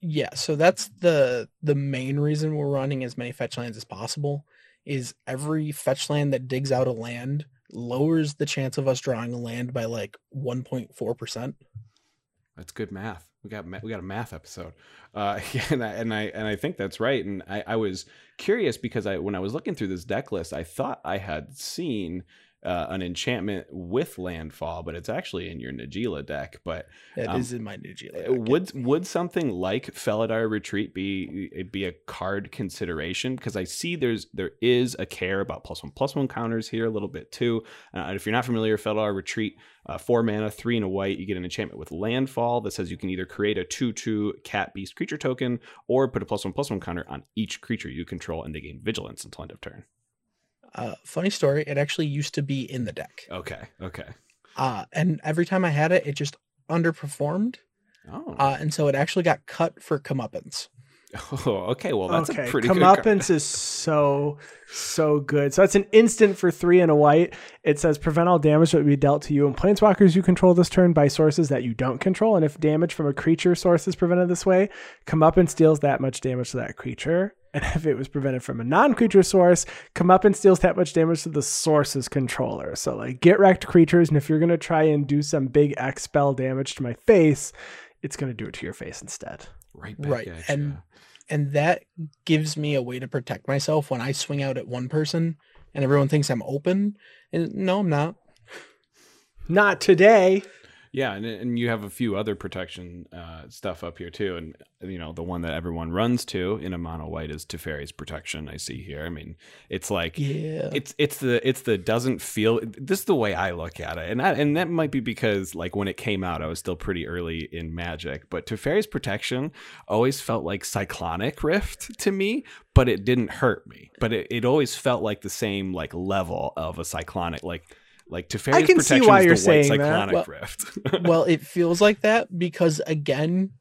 Yeah, so that's the the main reason we're running as many fetch lands as possible. Is every fetch land that digs out a land lowers the chance of us drawing land by like 1.4%. That's good math. We got we got a math episode, uh, and I and I and I think that's right. And I, I was curious because I when I was looking through this deck list, I thought I had seen uh, an enchantment with landfall, but it's actually in your Najeela deck. But it um, is in my Najeela. Deck. Would would something like Felidar Retreat be be a card consideration? Because I see there's there is a care about plus one plus one counters here a little bit too. Uh, if you're not familiar, Felidar Retreat, uh, four mana, three and a white, you get an enchantment with landfall that says you can either create a two two cat beast creature token or put a plus one plus one counter on each creature you control, and they gain vigilance until end of turn. Uh, funny story, it actually used to be in the deck. Okay, okay. Uh, and every time I had it, it just underperformed. Oh. Uh, and so it actually got cut for comeuppance. Oh, okay. Well, that's okay. a pretty comeuppance is so so good. So that's an instant for three and a white. It says prevent all damage that would be dealt to you and planeswalkers you control this turn by sources that you don't control. And if damage from a creature source is prevented this way, comeuppance deals that much damage to that creature. And if it was prevented from a non-creature source, comeuppance deals that much damage to the source's controller. So like get wrecked creatures, and if you're gonna try and do some big X spell damage to my face, it's gonna do it to your face instead. Right, right, and and that gives me a way to protect myself when I swing out at one person and everyone thinks I'm open. And no, I'm not. Not today. Yeah, and and you have a few other protection uh, stuff up here too, and you know the one that everyone runs to in a mono white is Teferi's protection. I see here. I mean, it's like yeah, it's it's the it's the doesn't feel. This is the way I look at it, and I, and that might be because like when it came out, I was still pretty early in Magic, but Teferi's protection always felt like Cyclonic Rift to me, but it didn't hurt me. But it, it always felt like the same like level of a cyclonic like like Teferi's I can protection see why you're saying cyclonic that. Well, rift. well, it feels like that because again,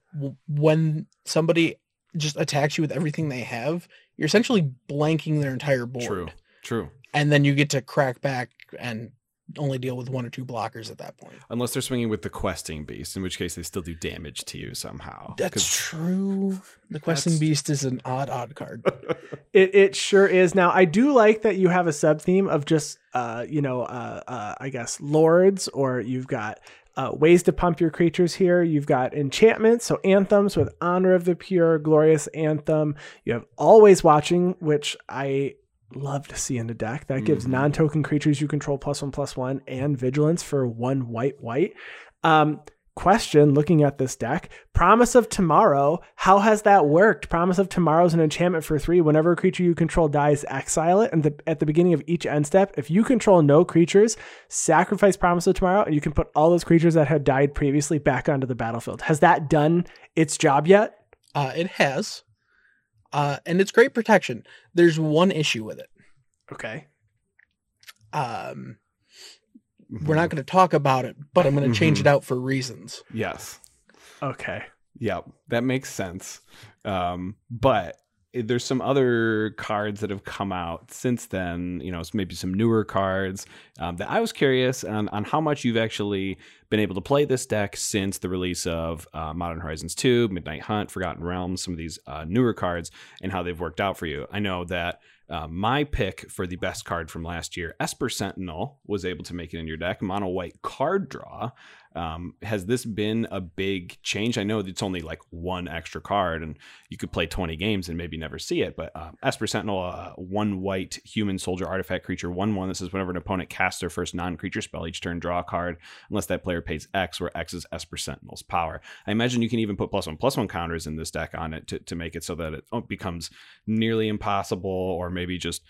when somebody just attacks you with everything they have, you're essentially blanking their entire board. True. True. And then you get to crack back and only deal with one or two blockers at that point. Unless they're swinging with the questing beast, in which case they still do damage to you somehow. That's 'Cause- true. The questing That's- beast is an odd, odd card. It it sure is. Now I do like that you have a sub theme of just uh you know uh, uh I guess lords or you've got uh, ways to pump your creatures here. You've got enchantments, so anthems with honor of the pure, glorious anthem. You have always watching, which I love to see in the deck. That gives Mhm. non-token creatures you control plus one plus one and vigilance for one white white. Um, question looking at this deck promise of tomorrow how has that worked promise of tomorrow is an enchantment for three whenever a creature you control dies exile it and the, at the beginning of each end step if you control no creatures sacrifice promise of tomorrow and you can put all those creatures that had died previously back onto the battlefield has that done its job yet Uh, it has. Uh, and it's great protection. There's one issue with it. okay Um, Mm-hmm. we're not going to talk about it, but I'm going to change it out for reasons. Yes. okay Yep, that makes sense. Um, but there's some other cards that have come out since then. You know, s- maybe some newer cards um, that I was curious on, on how much you've actually been able to play this deck since the release of uh, Modern Horizons 2, Midnight Hunt, Forgotten Realms, some of these uh, newer cards, and how they've worked out for you. I know that. Uh, my pick for the best card from last year, Esper Sentinel, was able to make it in your deck. Mono white card draw. Um, has this been a big change? I know it's only like one extra card, and you could play 20 games and maybe never see it. But uh, Esper Sentinel, uh, one white human soldier artifact creature, one one. This is whenever an opponent casts their first non-creature spell each turn, draw a card, unless that player pays X, where X is Esper Sentinel's power. I imagine you can even put plus one plus one counters in this deck on it to, to make it so that it oh, becomes nearly impossible, or maybe just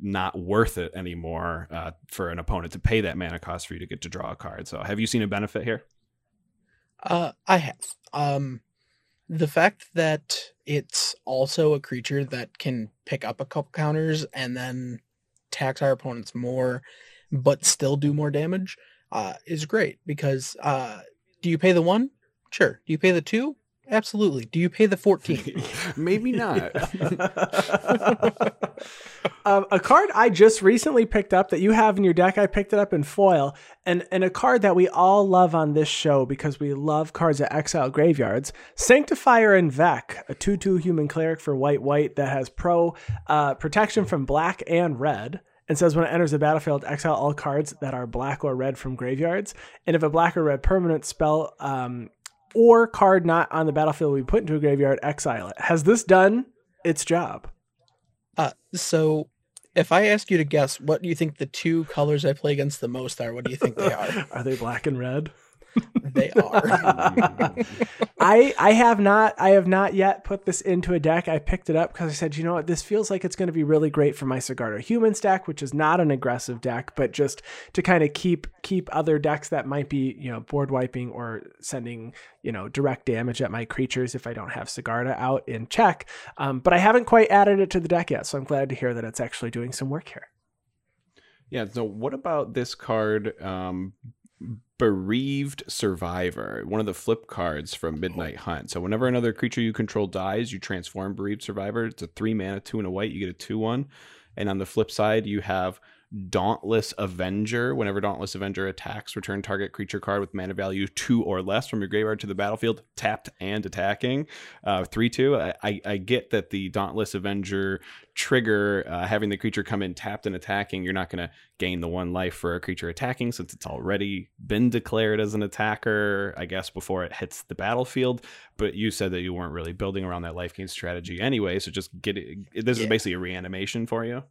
not worth it anymore uh, for an opponent to pay that mana cost for you to get to draw a card. So, have you seen a benefit here? Uh, I have. Um, the fact that it's also a creature that can pick up a couple counters and then tax our opponents more, but still do more damage, uh, is great because uh, do you pay the one? Sure. Do you pay the two? Absolutely. Do you pay the 14? Maybe not. um, a card I just recently picked up that you have in your deck. I picked it up in foil, and and a card that we all love on this show because we love cards that exile graveyards. Sanctifier en-Vec, a two-two human cleric for white white that has pro uh, protection from black and red. And says when it enters the battlefield, exile all cards that are black or red from graveyards. And if a black or red permanent spell um, or card not on the battlefield we put into a graveyard, exile it. Has this done its job? Uh, so if I ask you to guess what do you think the two colors I play against the most are, what do you think they are? Are they black and red? They are. I I have not I have not yet put this into a deck. I picked it up because I said, you know what, this feels like it's going to be really great for my Sigarda human stack, which is not an aggressive deck, but just to kind of keep keep other decks that might be you know board wiping or sending you know direct damage at my creatures if I don't have Sigarda out in check. Um, but I haven't quite added it to the deck yet, so I'm glad to hear that it's actually doing some work here. Yeah. So, what about this card, um, Bereaved Survivor? One of the flip cards from oh. Midnight Hunt. So, whenever another creature you control dies, you transform Bereaved Survivor. It's a three mana, two and a white. You get a two one. And on the flip side, you have Dauntless Avenger. Whenever Dauntless Avenger attacks, return target creature card with mana value two or less from your graveyard to the battlefield, tapped and attacking. Uh, three two. I, I, I get that the Dauntless Avenger trigger uh, having the creature come in tapped and attacking. You're not going to gain the one life for a creature attacking since it's already been declared as an attacker. I guess before it hits the battlefield. But you said that you weren't really building around that life gain strategy anyway. So just get it. This is basically a reanimation for you.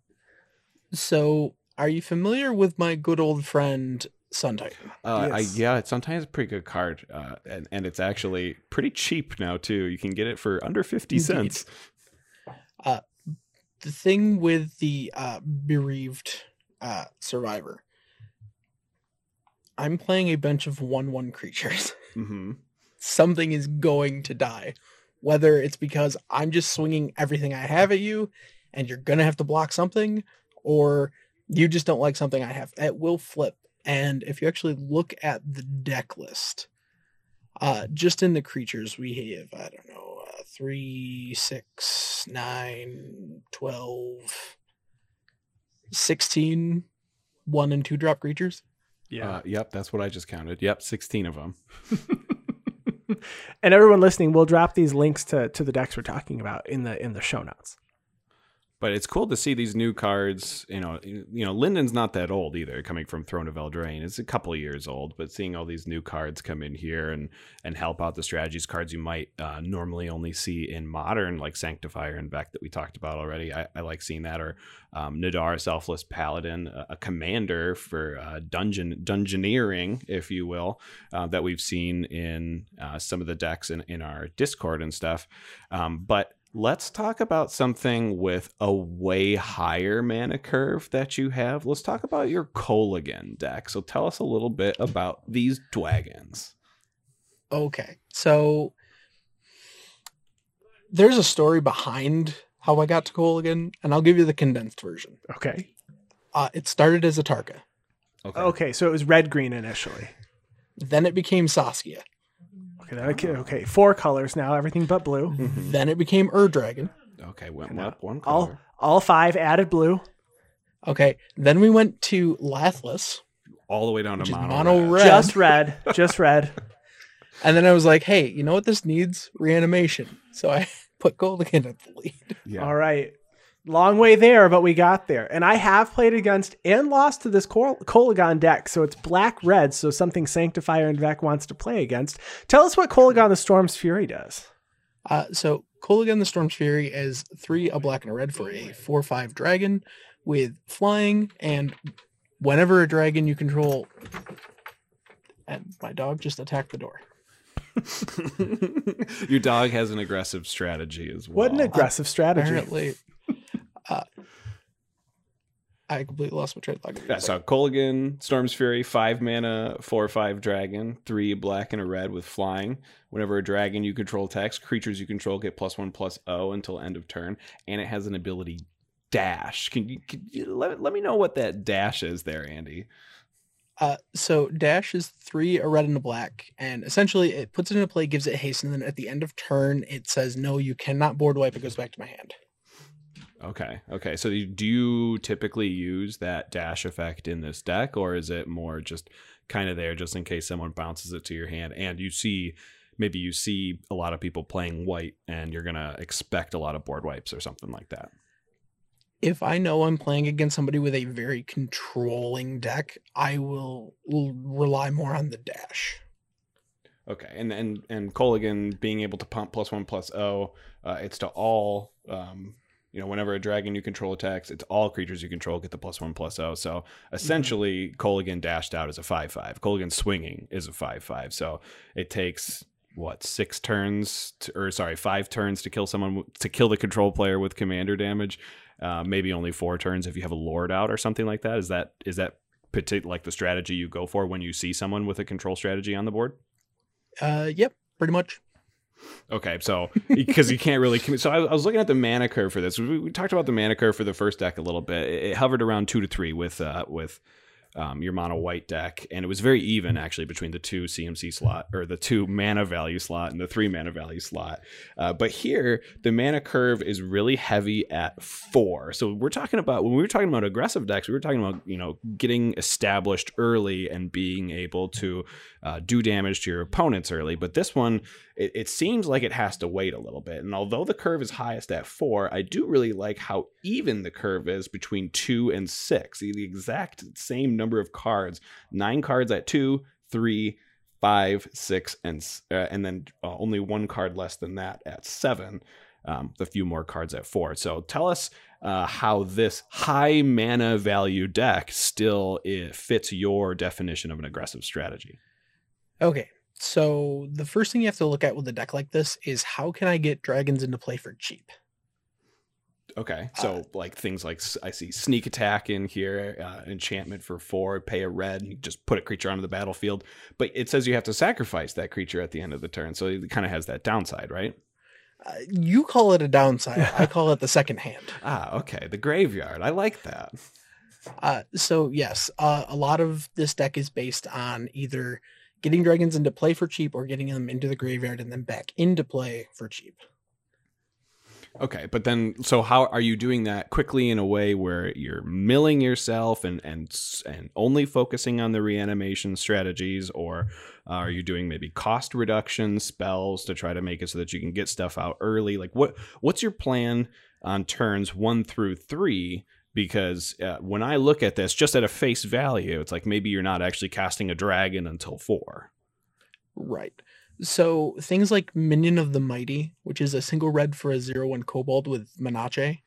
so, are you familiar with my good old friend Sun Titan? Uh, Yes. I, yeah, it's sometimes a pretty good card, uh, and and it's actually pretty cheap now too. You can get it for under fifty Indeed. cents. The thing with the uh, bereaved uh, survivor, I'm playing a bunch of one-one creatures. hmm Something is going to die, whether it's because I'm just swinging everything I have at you, and you're gonna have to block something, or you just don't like something I have. It will flip. And if you actually look at the deck list, uh, just in the creatures, we have, I don't know, uh, 3, 6, 9, 12, 16 one and two drop creatures. Yeah. Uh, yep, that's what I just counted. Yep, 16 of them. and everyone listening, we'll drop these links to to the decks we're talking about in the in the show notes. But it's cool to see these new cards. You know, you know, Linden's not that old either. Coming from Throne of Eldraine, it's a couple years old. But seeing all these new cards come in here and and help out the strategies cards you might uh, normally only see in modern, like Sanctifier en-Vec that we talked about already. I, I like seeing that. Or um, Nadaar, Selfless Paladin, a, a commander for uh, dungeon dungeoneering, if you will, uh, that we've seen in uh, some of the decks in in our Discord and stuff. Um, but Let's talk about something with a way higher mana curve that you have. Let's talk about your Kolaghan deck. So tell us a little bit about these dragons. Okay. So there's a story behind how I got to Kolaghan, and I'll give you the condensed version. Okay. Uh, it started as Atarka. Okay. Okay, so it was red green initially. Then it became Saskia. Okay, that- okay, okay. Four colors now, everything but blue. Mhm. Then it became Ur Dragon. Okay, went Now, up one All color. all five added blue. Okay. Then we went to Lathliss, All the way down which to is mono. mono red. red. Just red. just red. And then I was like, hey, you know what this needs? Reanimation. So I put Kolaghan at the lead. Yeah. All right. Long way there, but we got there. And I have played against and lost to this Kol- Kolaghan deck. So it's black red. So something Sanctifier en-Vec wants to play against. Tell us what Kolaghan the Storm's Fury does. Uh, so Kolaghan the Storm's Fury is three, a black and a red for a 4 5 dragon with flying. And whenever a dragon you control. And my dog just attacked the door. Your dog has an aggressive strategy as well. What an aggressive strategy. Apparently. Uh, I completely lost my train of thought. Yeah, so Kolaghan, Storm's Fury, five mana, four or five dragon, three black and a red with flying. Whenever a dragon you control attacks, creatures you control get plus one plus O until end of turn, and it has an ability dash. Can you, can you let, let me know what that dash is there, Andy? Uh, so dash is three, a red and a black, and essentially it puts it into play, gives it haste, and then at the end of turn it says no, you cannot board wipe. It goes back to my hand. Okay, okay. So do you typically use that dash effect in this deck, or is it more just kind of there just in case someone bounces it to your hand and you see maybe you see a lot of people playing white and you're gonna expect a lot of board wipes or something like that? If I know I'm playing against somebody with a very controlling deck, I will, rely more on the dash. Okay, and and and Kolaghan being able to pump plus one plus O, uh, it's to all. Um, you know, whenever a dragon you control attacks, it's all creatures you control get the plus one plus O. So essentially, Kolaghan dashed out is a five five. Kolaghan swinging is a five five. So it takes what six turns, to, or sorry, five turns to kill someone to kill the control player with commander damage. Uh, maybe only four turns if you have a lord out or something like that. Is that is that like the strategy you go for when you see someone with a control strategy on the board? Uh, yep, pretty much. Okay, so because you can't really commit. So I, I was looking at the mana curve for this. We, we talked about the mana curve for the first deck a little bit. It, it hovered around two to three with uh, with um, your mono white deck, and it was very even actually between the two CMC slot or the two mana value slot and the three mana value slot. Uh, but here, the mana curve is really heavy at four. So we're talking about when we were talking about aggressive decks, we were talking about you know getting established early and being able to uh, do damage to your opponents early. But this one, it, it seems like it has to wait a little bit. And although the curve is highest at four, I do really like how even the curve is between two and six. The exact same number of cards, nine cards at two, three, five, six, and uh, and then uh, only one card less than that at seven. Um, the few more cards at four. So tell us uh, how this high mana value deck still i fits your definition of an aggressive strategy. Okay, so the first thing you have to look at with a deck like this is how can I get dragons into play for cheap? Okay, so like things like I see sneak attack in here, uh, enchantment for four, pay a red, and you just put a creature onto the battlefield. But it says you have to sacrifice that creature at the end of the turn, so it kind of has that downside, right? Uh, you call it a downside. I call it the second hand. Ah, okay, the graveyard. I like that. Uh, so yes, uh, a lot of this deck is based on either getting dragons into play for cheap or getting them into the graveyard and then back into play for cheap. Okay, but then so how are you doing that quickly in a way where you're milling yourself and and and only focusing on the reanimation strategies, or are you doing maybe cost reduction spells to try to make it so that you can get stuff out early? Like what what's your plan on turns one through three? Because uh, when I look at this, just at a face value, it's like maybe you're not actually casting a dragon until four. Right. So things like Minion of the Mighty, which is a single red for a zero one kobold with menace,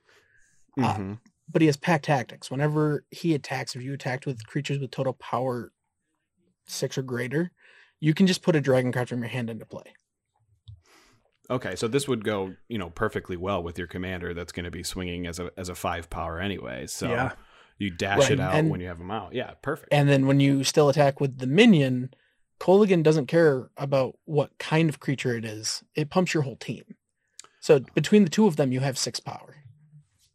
Ah. Mhm. but he has pack tactics. Whenever he attacks, if you attacked with creatures with total power six or greater, you can just put a dragon card from your hand into play. Okay, so this would go, you know, perfectly well with your commander that's going to be swinging as a as a five power anyway. So Yeah. you dash Right, it out and- when you have them out. Yeah, perfect. And then when you still attack with the minion, Kolaghan doesn't care about what kind of creature it is. It pumps your whole team. So between the two of them, you have six power.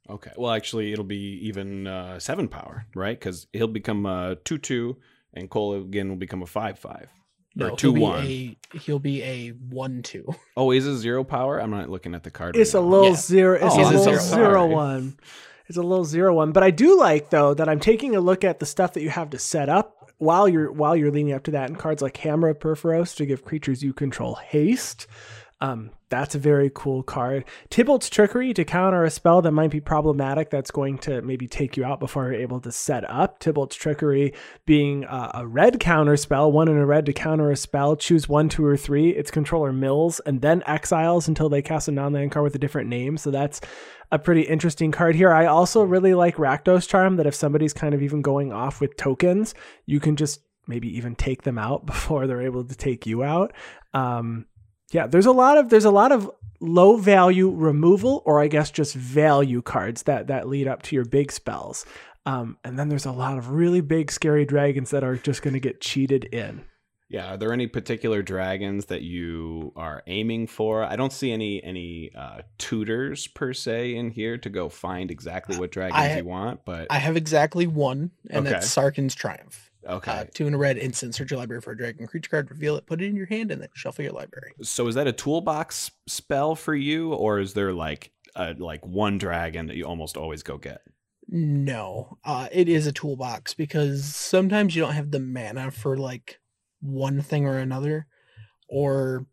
okay, well, actually, it'll be even uh, seven power, right? Because he'll become a two two, and Kolaghan will become a five five or No, two he'll one. A, he'll be a one two. Oh, is it zero power? I'm not looking at the card. It's a right now. little Yeah. zero. It's Oh, a it's little zero. zero Sorry. one. It's a little zero one. But I do like though that I'm taking a look at the stuff that you have to set up while you're while you're leading up to that. And cards like Hammer of Purphoros to give creatures you control haste. Um, that's a very cool card. Tibalt's Trickery to counter a spell that might be problematic. That's going to maybe take you out before you're able to set up. Tibalt's Trickery being uh, a red counter spell, one in a red to counter a spell. Choose one, two, or three. Its controller mills and then exiles until they cast a non-land card with a different name. So that's a pretty interesting card here. I also really like Rakdos Charm. That if somebody's kind of even going off with tokens, you can just maybe even take them out before they're able to take you out. Um, yeah, there's a lot of there's a lot of low value removal or I guess just value cards that that lead up to your big spells. Um, and then there's a lot of really big scary dragons that are just going to get cheated in. Yeah, are there any particular dragons that you are aiming for? I don't see any any uh, tutors per se in here to go find exactly what dragons I- you want, but I have exactly one, and Okay. that's Sarkhan's Triumph. Okay. Uh, two in a red, instant search your library for a dragon creature card, reveal it, put it in your hand, and then shuffle your library. so is that a toolbox spell for you, or is there like a, like one dragon that you almost always go get? No, uh, it is a toolbox because sometimes you don't have the mana for like one thing or another, or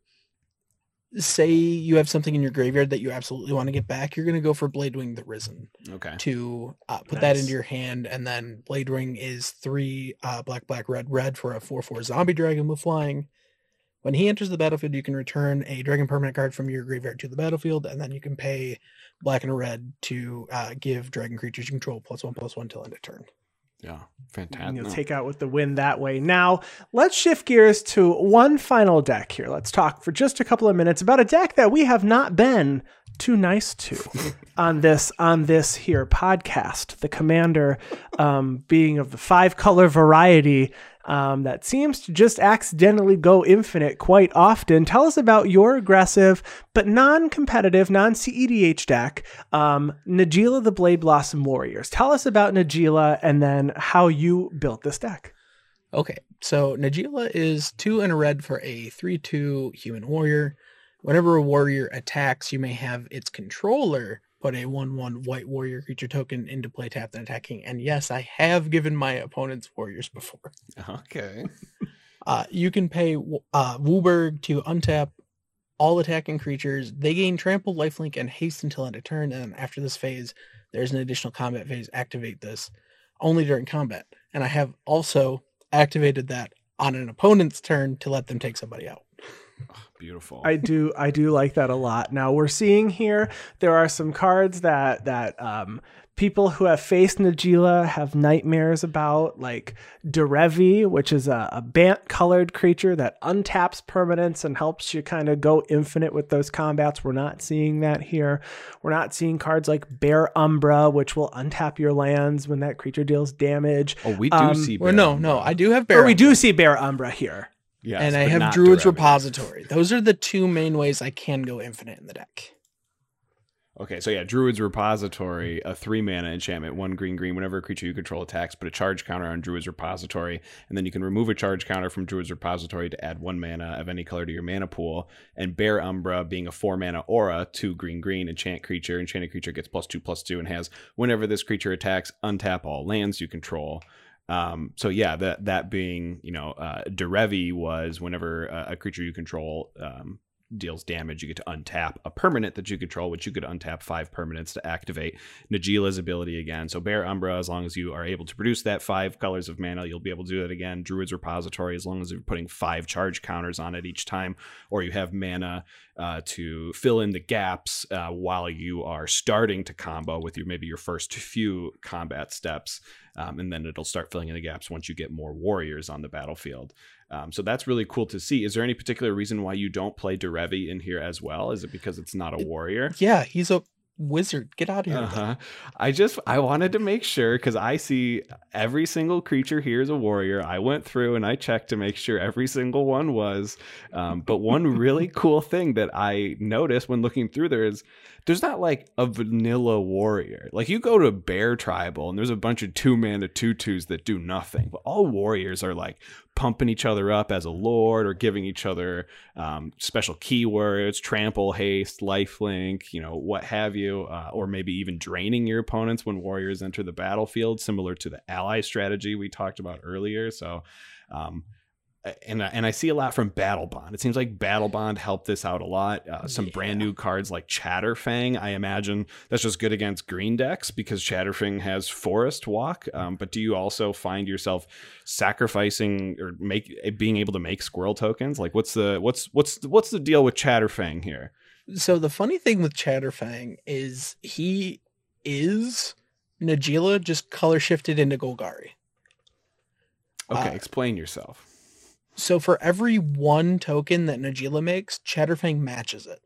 say you have something in your graveyard that you absolutely want to get back. You're going to go for Bladewing the Risen Okay. to uh, put that into your hand, and then Bladewing is three uh, black, black, red, red for a four four zombie dragon with flying. When he enters the battlefield, you can return a dragon permanent card from your graveyard to the battlefield, and then you can pay black and a red to uh, give dragon creatures you control plus one plus one till end of turn. Yeah. Fantastic. you'll take out with the win that way. Now, let's shift gears to one final deck here. Let's talk for just a couple of minutes about a deck that we have not been too nice to on this on this here podcast. The commander um, being of the five color variety um, that seems to just accidentally go infinite quite often. Tell us about your aggressive but non-competitive, non-CEDH deck, um, Najeela the Blade Blossom Warriors. Tell us about Najeela and then how you built this deck. Okay, so Najeela is two and a red for a 3 2 human warrior. Whenever a warrior attacks, you may have its controller put a 1 1 white warrior creature token into play tapped and attacking. And yes, I have given my opponents warriors before. Okay. Uh, you can pay uh, to untap all attacking creatures. They gain trample, lifelink, and haste until end of turn. And after this phase, there's an additional combat phase. Activate this only during combat. And I have also activated that on an opponent's turn to let them take somebody out. Beautiful. I do I do like that a lot. Now we're seeing here there are some cards that that um, people who have faced Najeela have nightmares about, like Derevi, which is a, a Bant colored creature that untaps permanence and helps you kind of go infinite with those combats. We're not seeing that here. We're not seeing cards like Bear Umbra, which will untap your lands when that creature deals damage. oh, we do um, see. Well, no, Baron no, I do have Bear. Or Bear. we do see Bear Umbra here. Yes, and I have Druid's Derevi. Repository. Those are the two main ways I can go infinite in the deck. Okay, so yeah, Druid's Repository, a three mana enchantment, one green green. Whenever a creature you control attacks, put a charge counter on Druid's Repository, and then you can remove a charge counter from Druid's Repository to add one mana of any color to your mana pool. And Bear Umbra, being a four mana aura, two green green enchant creature. Enchanted creature gets plus two plus two and has whenever this creature attacks, untap all lands you control. Um, so yeah, that that being you know, uh, Derevi was whenever uh, a creature you control um, deals damage, you get to untap a permanent that you control, which you could untap five permanents to activate Najeela's ability again. So Bear Umbra, as long as you are able to produce that five colors of mana, you'll be able to do that again. Druid's Repository, as long as you're putting five charge counters on it each time, or you have mana uh, to fill in the gaps uh, while you are starting to combo with your maybe your first few combat steps, um, and then it'll start filling in the gaps once you get more warriors on the battlefield. Um, so that's really cool to see. Is there any particular reason why you don't play Derevi in here as well? Is it because it's not a warrior? Yeah, he's a wizard. Get out of here. Uh-huh. I just I wanted to make sure because I see every single creature here is a warrior. I went through and I checked to make sure every single one was. Um, but one really cool thing that I noticed when looking through there is there's not like a vanilla warrior. Like you go to Bear Tribal and there's a bunch of two man mana two twos that do nothing, but all warriors are like pumping each other up as a lord or giving each other um, special keywords, trample, haste, lifelink, you know, what have you, uh, or maybe even draining your opponents when warriors enter the battlefield, similar to the ally strategy we talked about earlier. So, um, and I- and I see a lot from Battlebond. It seems like Battlebond helped this out a lot. Uh, some brand new cards like Chatterfang. I imagine that's just good against green decks because Chatterfang has Forest Walk. Um, but do you also find yourself sacrificing or make being able to make Squirrel tokens? Like what's the what's what's what's the deal with Chatterfang here? So the funny thing with Chatterfang is he is Najeela just color shifted into Golgari. Okay, Uh, explain yourself. So for every one token that Najeela makes, Chatterfang matches it.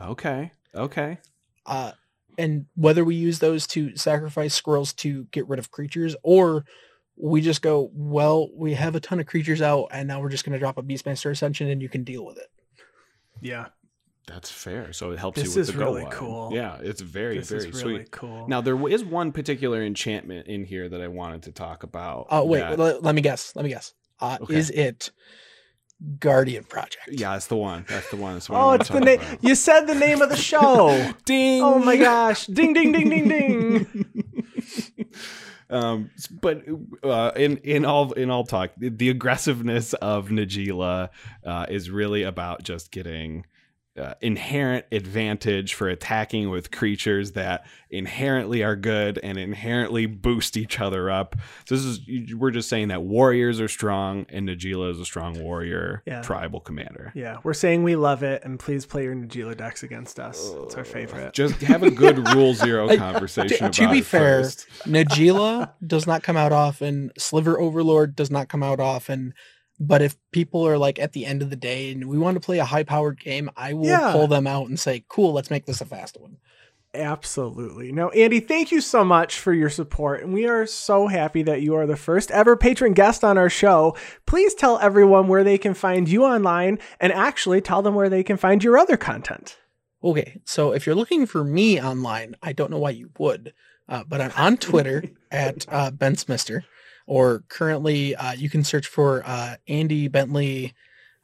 Okay, okay. Uh, and whether we use those to sacrifice squirrels to get rid of creatures, or we just go, well, we have a ton of creatures out, and now we're just going to drop a Beastmaster Ascension, and you can deal with it. Yeah. That's fair. So it helps This you with is the really go wild. cool. Yeah, it's very This very is really sweet. cool. Now there is one particular enchantment in here that I wanted to talk about. Oh wait, that- let, let me guess. Let me guess. Uh, Okay. Is it Guardian Project? yeah, that's the one. That's the one. That's one Oh, it's the name. You said the name of the show. Ding. oh my gosh! Ding ding ding ding ding. um, but uh, in in all in all talk, the, the aggressiveness of Najeela uh, is really about just getting. Uh, inherent advantage for attacking with creatures that inherently are good and inherently boost each other up. So this is we're just saying that warriors are strong and Najeela is a strong warrior Yeah. tribal commander. Yeah, we're saying we love it, and please play your Najeela decks against us. It's our favorite. Just have a good rule zero I- conversation. to, about to be fair, first. Najeela does not come out often. Sliver Overlord does not come out often. But if people are like at the end of the day and we want to play a high powered game, I will Yeah. pull them out and say, cool, let's make this a fast one. Absolutely. Now, Andy, thank you so much for your support, and we are so happy that you are the first ever patron guest on our show. Please tell everyone where they can find you online, and actually tell them where they can find your other content. Okay, so if you're looking for me online, I don't know why you would, uh, but I'm on Twitter at uh, Ben Smister, or currently uh, you can search for uh, Andy Bentley.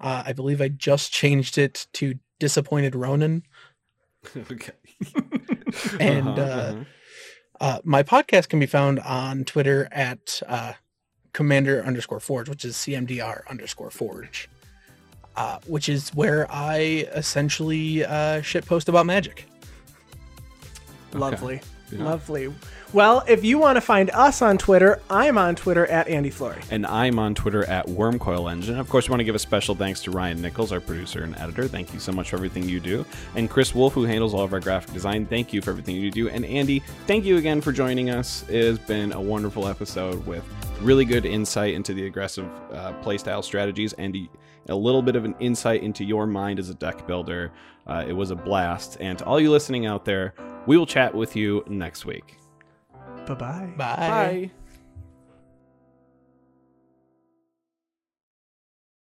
Uh, I believe I just changed it to Disappointed Ronan. okay. And, Uh-huh, uh, uh-huh. Uh, my podcast can be found on Twitter at uh, Commander underscore Forge, which is CMDR underscore Forge, uh, which is where I essentially uh, shit post about magic. Lovely. Yeah. Lovely. Well, if you want to find us on Twitter, I'm on Twitter at Andy Flory. And I'm on Twitter at Wurmcoil Engine. Of course, we want to give a special thanks to Ryan Nichols, our producer and editor. Thank you so much for everything you do. And Chris Wolf, who handles all of our graphic design. Thank you for everything you do. And Andy, thank you again for joining us. It has been a wonderful episode with really good insight into the aggressive uh, playstyle strategies and a little bit of an insight into your mind as a deck builder. Uh, it was a blast. And to all you listening out there, we will chat with you next week. Bye-bye. Bye. Bye.